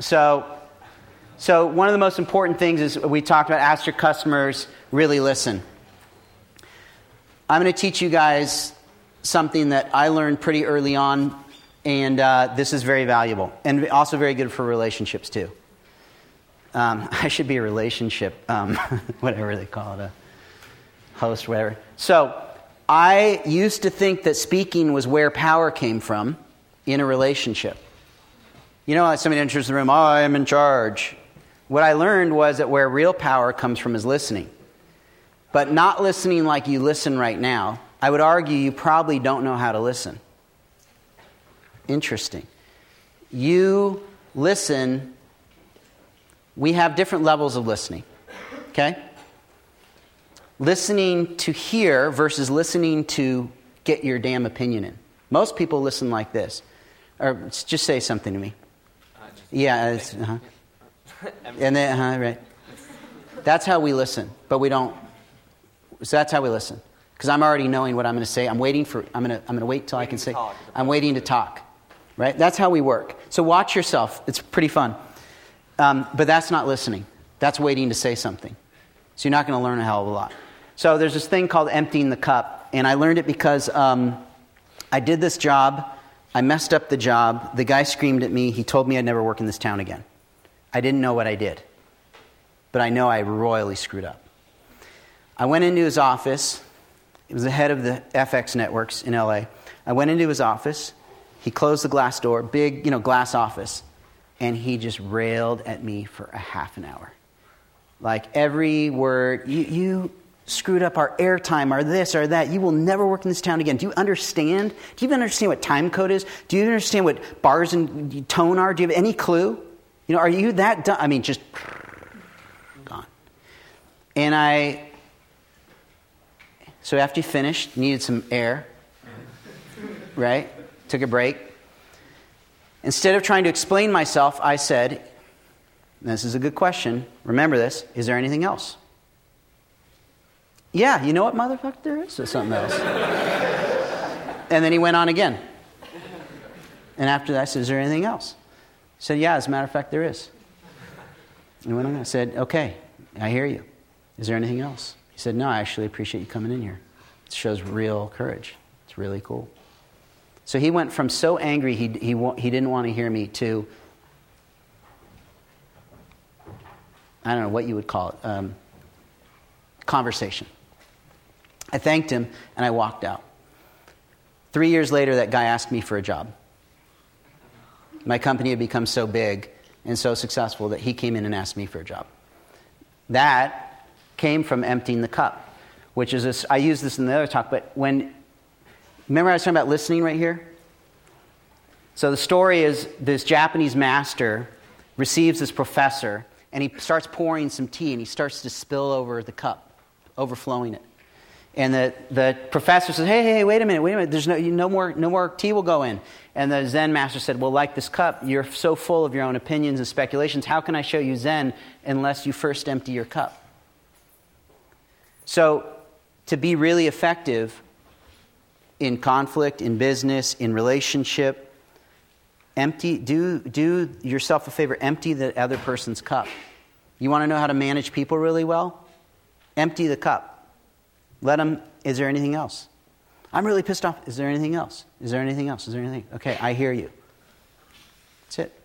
So, so one of the most important things is we talked about ask your customers, really listen. I'm going to teach you guys something that I learned pretty early on, and uh, this is very valuable and also very good for relationships too. Um, I should be a relationship, um, whatever they call it, a host, whatever. So, I used to think that speaking was where power came from in a relationship. You know, somebody enters the room, oh, I am in charge. What I learned was that where real power comes from is listening. But not listening like you listen right now. I would argue you probably don't know how to listen. Interesting. You listen, we have different levels of listening. Okay? Listening to hear versus listening to get your damn opinion in. Most people listen like this. Or just say something to me. Yeah, it's, uh-huh. And then, uh, right. That's how we listen, but we don't. So that's how we listen. Because I'm already knowing what I'm going to say. I'm waiting for, I'm going to, I'm going to wait till I can say, I'm waiting to talk. Right? That's how we work. So watch yourself. It's pretty fun. Um, but that's not listening. That's waiting to say something. So you're not going to learn a hell of a lot. So there's this thing called emptying the cup. And I learned it because um, I did this job. I messed up the job. The guy screamed at me. He told me I'd never work in this town again. I didn't know what I did. But I know I royally screwed up. I went into his office. He was the head of the FX networks in LA. I went into his office. He closed the glass door, big, you know, glass office, and he just railed at me for a half an hour. Like every word, you, you screwed up our airtime, or this, or that. You will never work in this town again. Do you understand? Do you even understand what time code is? Do you understand what bars and tone are? Do you have any clue? You know, are you that done? I mean, just gone. And I, so after you finished, needed some air, right? Took a break. Instead of trying to explain myself, I said, This is a good question. Remember this. Is there anything else? Yeah, you know what, motherfucker, there is something else. and then he went on again. And after that, I said, Is there anything else? Said, Yeah, as a matter of fact, there is. And went on. I said, Okay, I hear you. Is there anything else? He said, No, I actually appreciate you coming in here. It shows real courage. It's really cool. So he went from so angry he, he, he didn't want to hear me to, I don't know what you would call it, um, conversation. I thanked him and I walked out. Three years later, that guy asked me for a job. My company had become so big and so successful that he came in and asked me for a job. That came from emptying the cup, which is this, I use this in the other talk, but when, remember I was talking about listening right here? So the story is this Japanese master receives this professor and he starts pouring some tea and he starts to spill over the cup, overflowing it. And the, the professor says, hey, hey, hey, wait a minute, wait a minute. There's no, no, more, no more tea will go in. And the Zen master said, well, like this cup, you're so full of your own opinions and speculations. How can I show you Zen unless you first empty your cup? So, to be really effective in conflict, in business, in relationship, empty, do, do yourself a favor, empty the other person's cup. You want to know how to manage people really well? Empty the cup. Let them, is there anything else? I'm really pissed off. Is there anything else? Is there anything else? Is there anything? Okay, I hear you. That's it.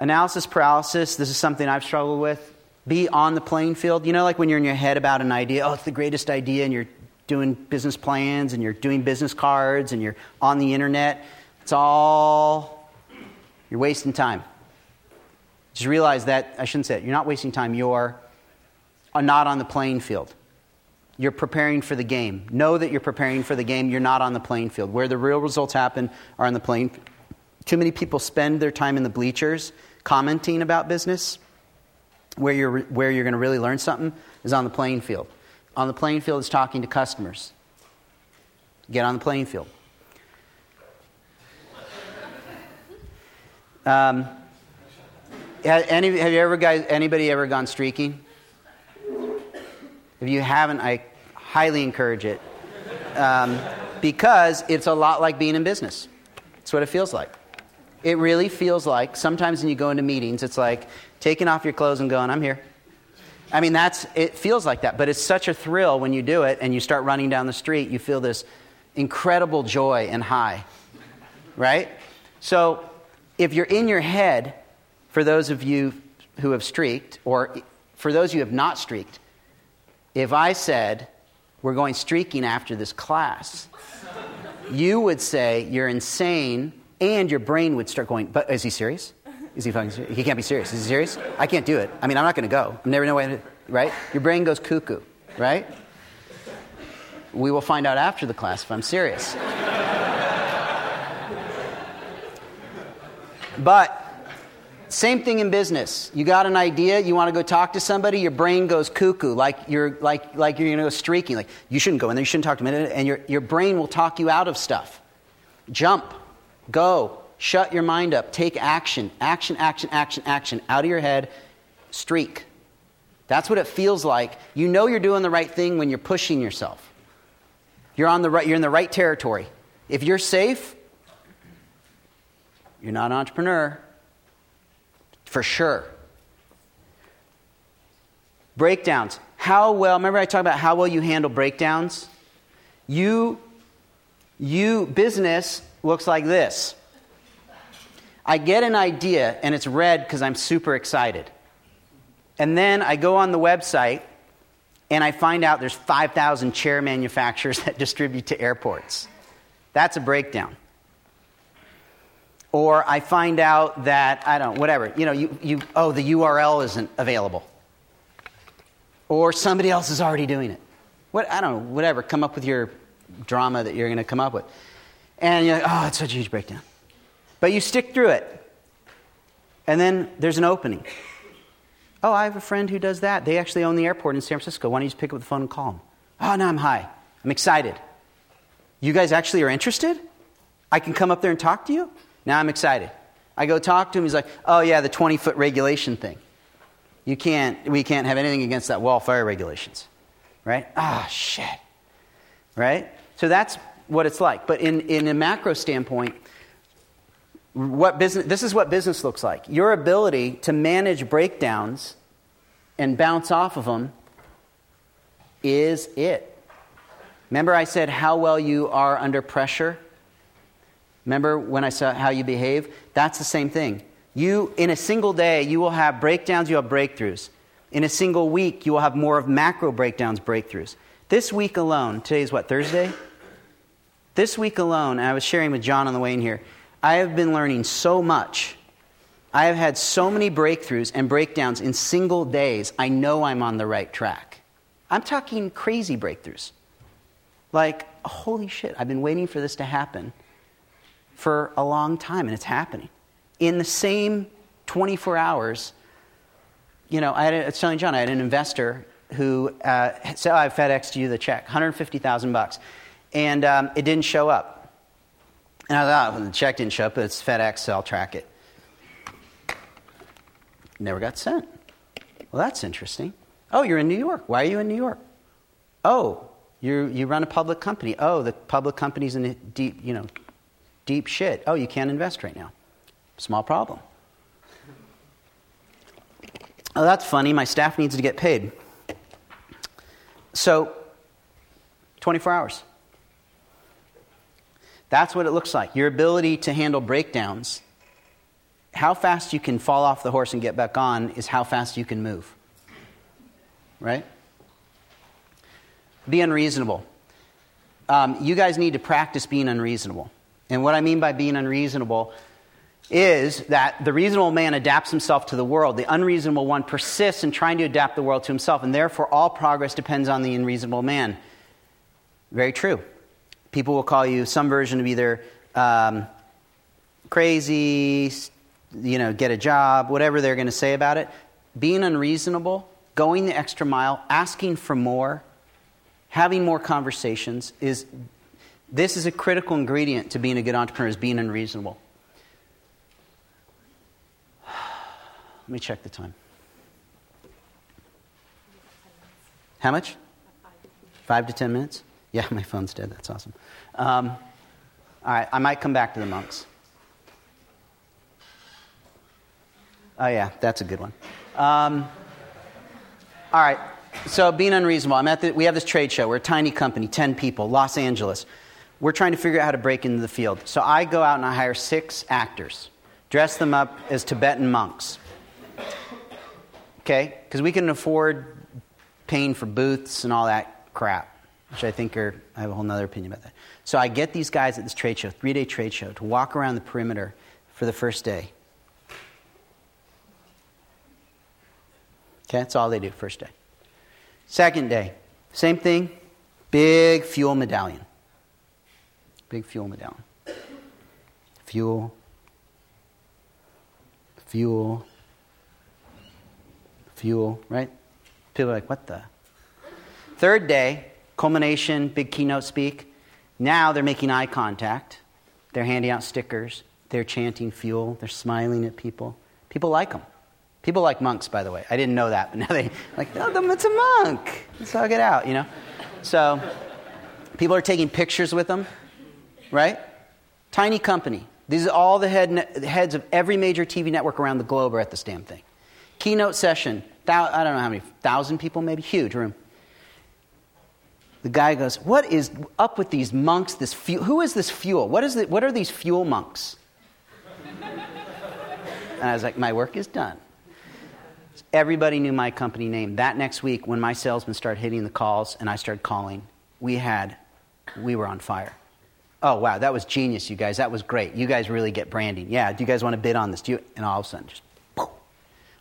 Analysis paralysis, this is something I've struggled with. Be on the playing field. You know, like when you're in your head about an idea, oh, it's the greatest idea, and you're doing business plans, and you're doing business cards, and you're on the internet. It's all, you're wasting time. Just realize that, I shouldn't say it, you're not wasting time, you're not on the playing field. You're preparing for the game. Know that you're preparing for the game. You're not on the playing field. Where the real results happen are on the playing field. Too many people spend their time in the bleachers commenting about business. Where you're, where you're going to really learn something is on the playing field. On the playing field is talking to customers. Get on the playing field. Um, any, have you ever guys, anybody ever gone streaking? If you haven't, I highly encourage it um, because it's a lot like being in business. It's what it feels like. It really feels like sometimes when you go into meetings, it's like taking off your clothes and going, I'm here. I mean, that's, it feels like that, but it's such a thrill when you do it and you start running down the street. You feel this incredible joy and high, right? So if you're in your head, for those of you who have streaked, or for those you who have not streaked, if I said, We're going streaking after this class, you would say, You're insane, and your brain would start going, But is he serious? Is he fucking serious? He can't be serious. Is he serious? I can't do it. I mean, I'm not going to go. I never know way, right? Your brain goes cuckoo, right? We will find out after the class if I'm serious. But same thing in business. You got an idea, you want to go talk to somebody, your brain goes cuckoo, like you're like like you're gonna go streaking. Like you shouldn't go in there, you shouldn't talk to me, and your, your brain will talk you out of stuff. Jump, go, shut your mind up, take action, action, action, action, action, out of your head, streak. That's what it feels like. You know you're doing the right thing when you're pushing yourself. You're on the right, you're in the right territory. If you're safe, you're not an entrepreneur. For sure. Breakdowns. How well, remember I talked about how well you handle breakdowns? You, you, business looks like this. I get an idea and it's red because I'm super excited. And then I go on the website and I find out there's 5,000 chair manufacturers that distribute to airports. That's a breakdown. Or I find out that, I don't whatever, you know, you, you, oh, the URL isn't available. Or somebody else is already doing it. What, I don't know, whatever, come up with your drama that you're going to come up with. And you're like, oh, it's such a huge breakdown. But you stick through it. And then there's an opening. Oh, I have a friend who does that. They actually own the airport in San Francisco. Why don't you just pick up the phone and call them? Oh, no, I'm high. I'm excited. You guys actually are interested? I can come up there and talk to you? Now I'm excited. I go talk to him. He's like, oh, yeah, the 20 foot regulation thing. You can't, we can't have anything against that wall fire regulations. Right? Ah, oh, shit. Right? So that's what it's like. But in, in a macro standpoint, what business, this is what business looks like. Your ability to manage breakdowns and bounce off of them is it. Remember, I said how well you are under pressure? Remember when I saw how you behave? That's the same thing. You, in a single day, you will have breakdowns, you have breakthroughs. In a single week, you will have more of macro breakdowns, breakthroughs. This week alone, today is what, Thursday? This week alone, I was sharing with John on the way in here, I have been learning so much. I have had so many breakthroughs and breakdowns in single days. I know I'm on the right track. I'm talking crazy breakthroughs. Like, holy shit, I've been waiting for this to happen for a long time, and it's happening. In the same 24 hours, you know, I, had a, was telling John, I had an investor who uh, said, oh, I FedExed you the check, 150,000 bucks. And um, it didn't show up. And I thought, well, the check didn't show up, but it's FedEx, so I'll track it. Never got sent. Well, that's interesting. Oh, you're in New York. Why are you in New York? Oh, you you run a public company. Oh, the public company's in deep, you know, deep shit. Oh, you can't invest right now. Small problem. Oh, that's funny. My staff needs to get paid. So, 24 hours. That's what it looks like. Your ability to handle breakdowns. How fast you can fall off the horse and get back on is how fast you can move. Right? Be unreasonable. Um, you guys need to practice being unreasonable. And what I mean by being unreasonable is that the reasonable man adapts himself to the world. The unreasonable one persists in trying to adapt the world to himself, and therefore all progress depends on the unreasonable man. Very true. People will call you some version of either um, crazy, you know, get a job, whatever they're going to say about it. Being unreasonable, going the extra mile, asking for more, having more conversations is this is a critical ingredient to being a good entrepreneur is being unreasonable. Let me check the time. How much? Five to ten minutes? Yeah, my phone's dead. That's awesome. Um, all right, I might come back to the monks. Oh, yeah, that's a good one. Um, all right, so being unreasonable. I'm at the, we have this trade show. We're a tiny company, 10 people, Los Angeles. We're trying to figure out how to break into the field. So I go out and I hire six actors, dress them up as Tibetan monks. Okay? Because we can afford paying for booths and all that crap, which I think are, I have a whole other opinion about that. So I get these guys at this trade show, three day trade show, to walk around the perimeter for the first day. Okay, that's all they do, first day. Second day, same thing, big fuel medallion. Big fuel medallion. Fuel. fuel, fuel, right? People are like, what the? Third day, culmination, big keynote speak. Now they're making eye contact. They're handing out stickers. They're chanting fuel. They're smiling at people. People like them. People like monks, by the way. I didn't know that, but now they like, oh, it's a monk. Let's hug it out, you know. So people are taking pictures with them, right? Tiny company. These are all the head, heads of every major TV network around the globe are at this damn thing. Keynote session. Thou, I don't know how many, thousand people maybe, huge room. The guy goes, "What is up with these monks? This fuel? Who is this fuel? What is it? What are these fuel monks?" and I was like, "My work is done." Everybody knew my company name. That next week, when my salesmen started hitting the calls and I started calling, we had, we were on fire. Oh wow, that was genius, you guys. That was great. You guys really get branding. Yeah. Do you guys want to bid on this? Do you? And all of a sudden, just poof.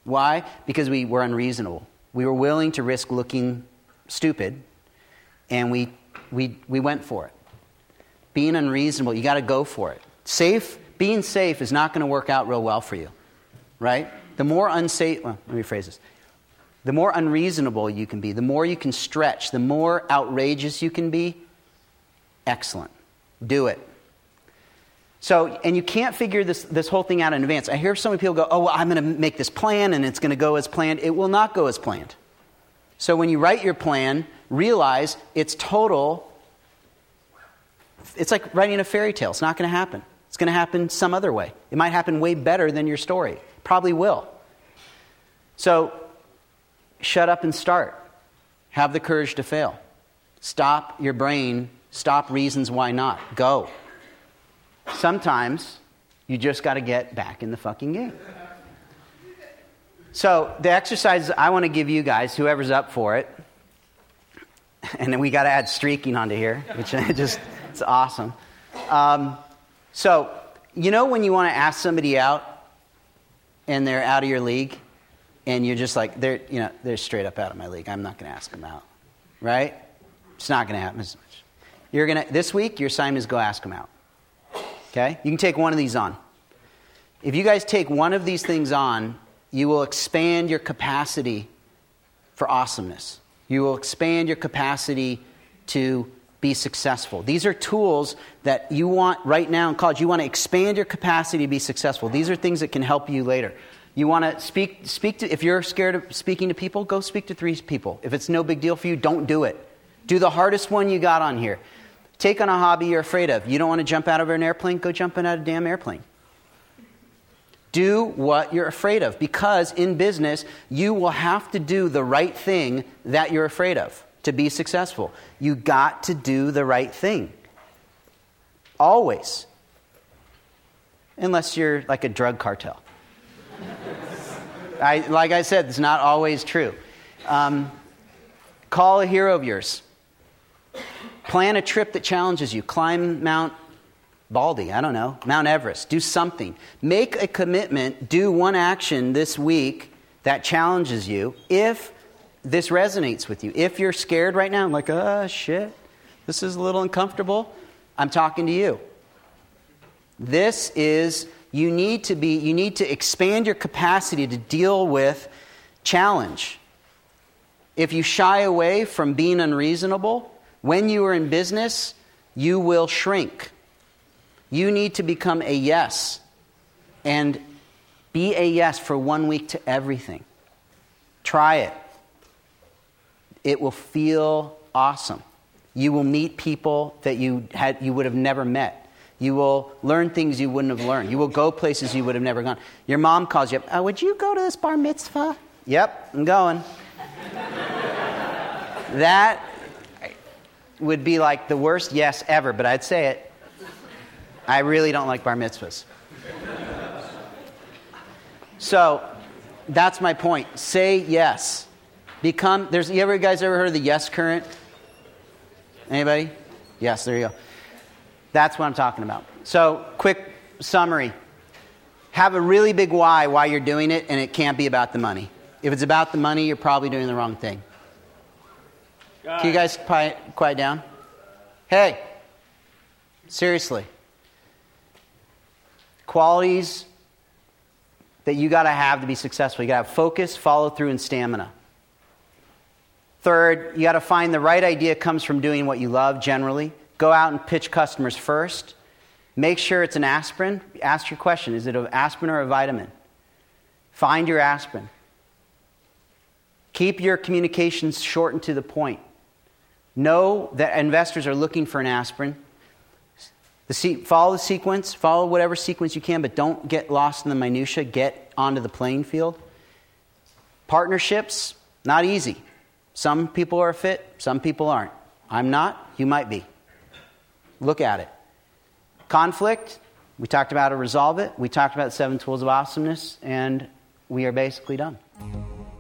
why? Because we were unreasonable. We were willing to risk looking stupid and we, we, we went for it. Being unreasonable, you got to go for it. Safe, being safe is not going to work out real well for you, right? The more unsafe, well, let me phrase this. The more unreasonable you can be, the more you can stretch, the more outrageous you can be, excellent. Do it. So, and you can't figure this, this whole thing out in advance. I hear so many people go, oh, well, I'm going to make this plan and it's going to go as planned. It will not go as planned. So when you write your plan, realize it's total. It's like writing a fairy tale. It's not going to happen. It's going to happen some other way. It might happen way better than your story. Probably will. So shut up and start. Have the courage to fail. Stop your brain. Stop reasons why not. Go. Sometimes you just got to get back in the fucking game. So, the exercises I want to give you guys, whoever's up for it, and then we got to add streaking onto here, which just it's awesome. Um, so, you know when you want to ask somebody out and they're out of your league, and you're just like they're you know they're straight up out of my league. I'm not going to ask them out, right? It's not going to happen much. You're gonna this week. Your assignment is go ask them out. Okay, you can take one of these on. If you guys take one of these things on, you will expand your capacity for awesomeness. You will expand your capacity to be successful. These are tools that you want right now in college. You want to expand your capacity to be successful. These are things that can help you later. You want to speak, speak to, if you're scared of speaking to people, go speak to three people. If it's no big deal for you, don't do it. Do the hardest one you got on here. Take on a hobby you're afraid of. You don't want to jump out of an airplane? Go jump out of a damn airplane. Do what you're afraid of because in business, you will have to do the right thing that you're afraid of to be successful. You got to do the right thing. Always. Unless you're like a drug cartel. I, like I said, it's not always true. Um, call a hero of yours. Plan a trip that challenges you. Climb Mount Baldy, I don't know, Mount Everest, do something. Make a commitment, do one action this week that challenges you if this resonates with you. If you're scared right now, like, oh shit, this is a little uncomfortable, I'm talking to you. This is, you need to be, you need to expand your capacity to deal with challenge. If you shy away from being unreasonable, when you are in business, you will shrink. You need to become a yes and be a yes for one week to everything. Try it. It will feel awesome. You will meet people that you, had, you would have never met. You will learn things you wouldn't have learned. You will go places you would have never gone. Your mom calls you up, oh, Would you go to this bar mitzvah? Yep, I'm going. that would be like the worst yes ever, but I'd say it. I really don't like bar mitzvahs. So that's my point. Say yes. Become there's you ever guys ever heard of the yes current? Anybody? Yes, there you go. That's what I'm talking about. So, quick summary. Have a really big why why you're doing it, and it can't be about the money. If it's about the money, you're probably doing the wrong thing. Can you guys quiet, quiet down? Hey, seriously qualities that you got to have to be successful. You got to have focus, follow through, and stamina. Third, you got to find the right idea comes from doing what you love generally. Go out and pitch customers first. Make sure it's an aspirin. Ask your question is it an aspirin or a vitamin? Find your aspirin. Keep your communications short and to the point. Know that investors are looking for an aspirin. The se- follow the sequence, follow whatever sequence you can, but don't get lost in the minutia. Get onto the playing field. Partnerships, not easy. Some people are fit, some people aren't. I'm not, you might be. Look at it. Conflict, we talked about how to resolve it. We talked about seven tools of awesomeness, and we are basically done.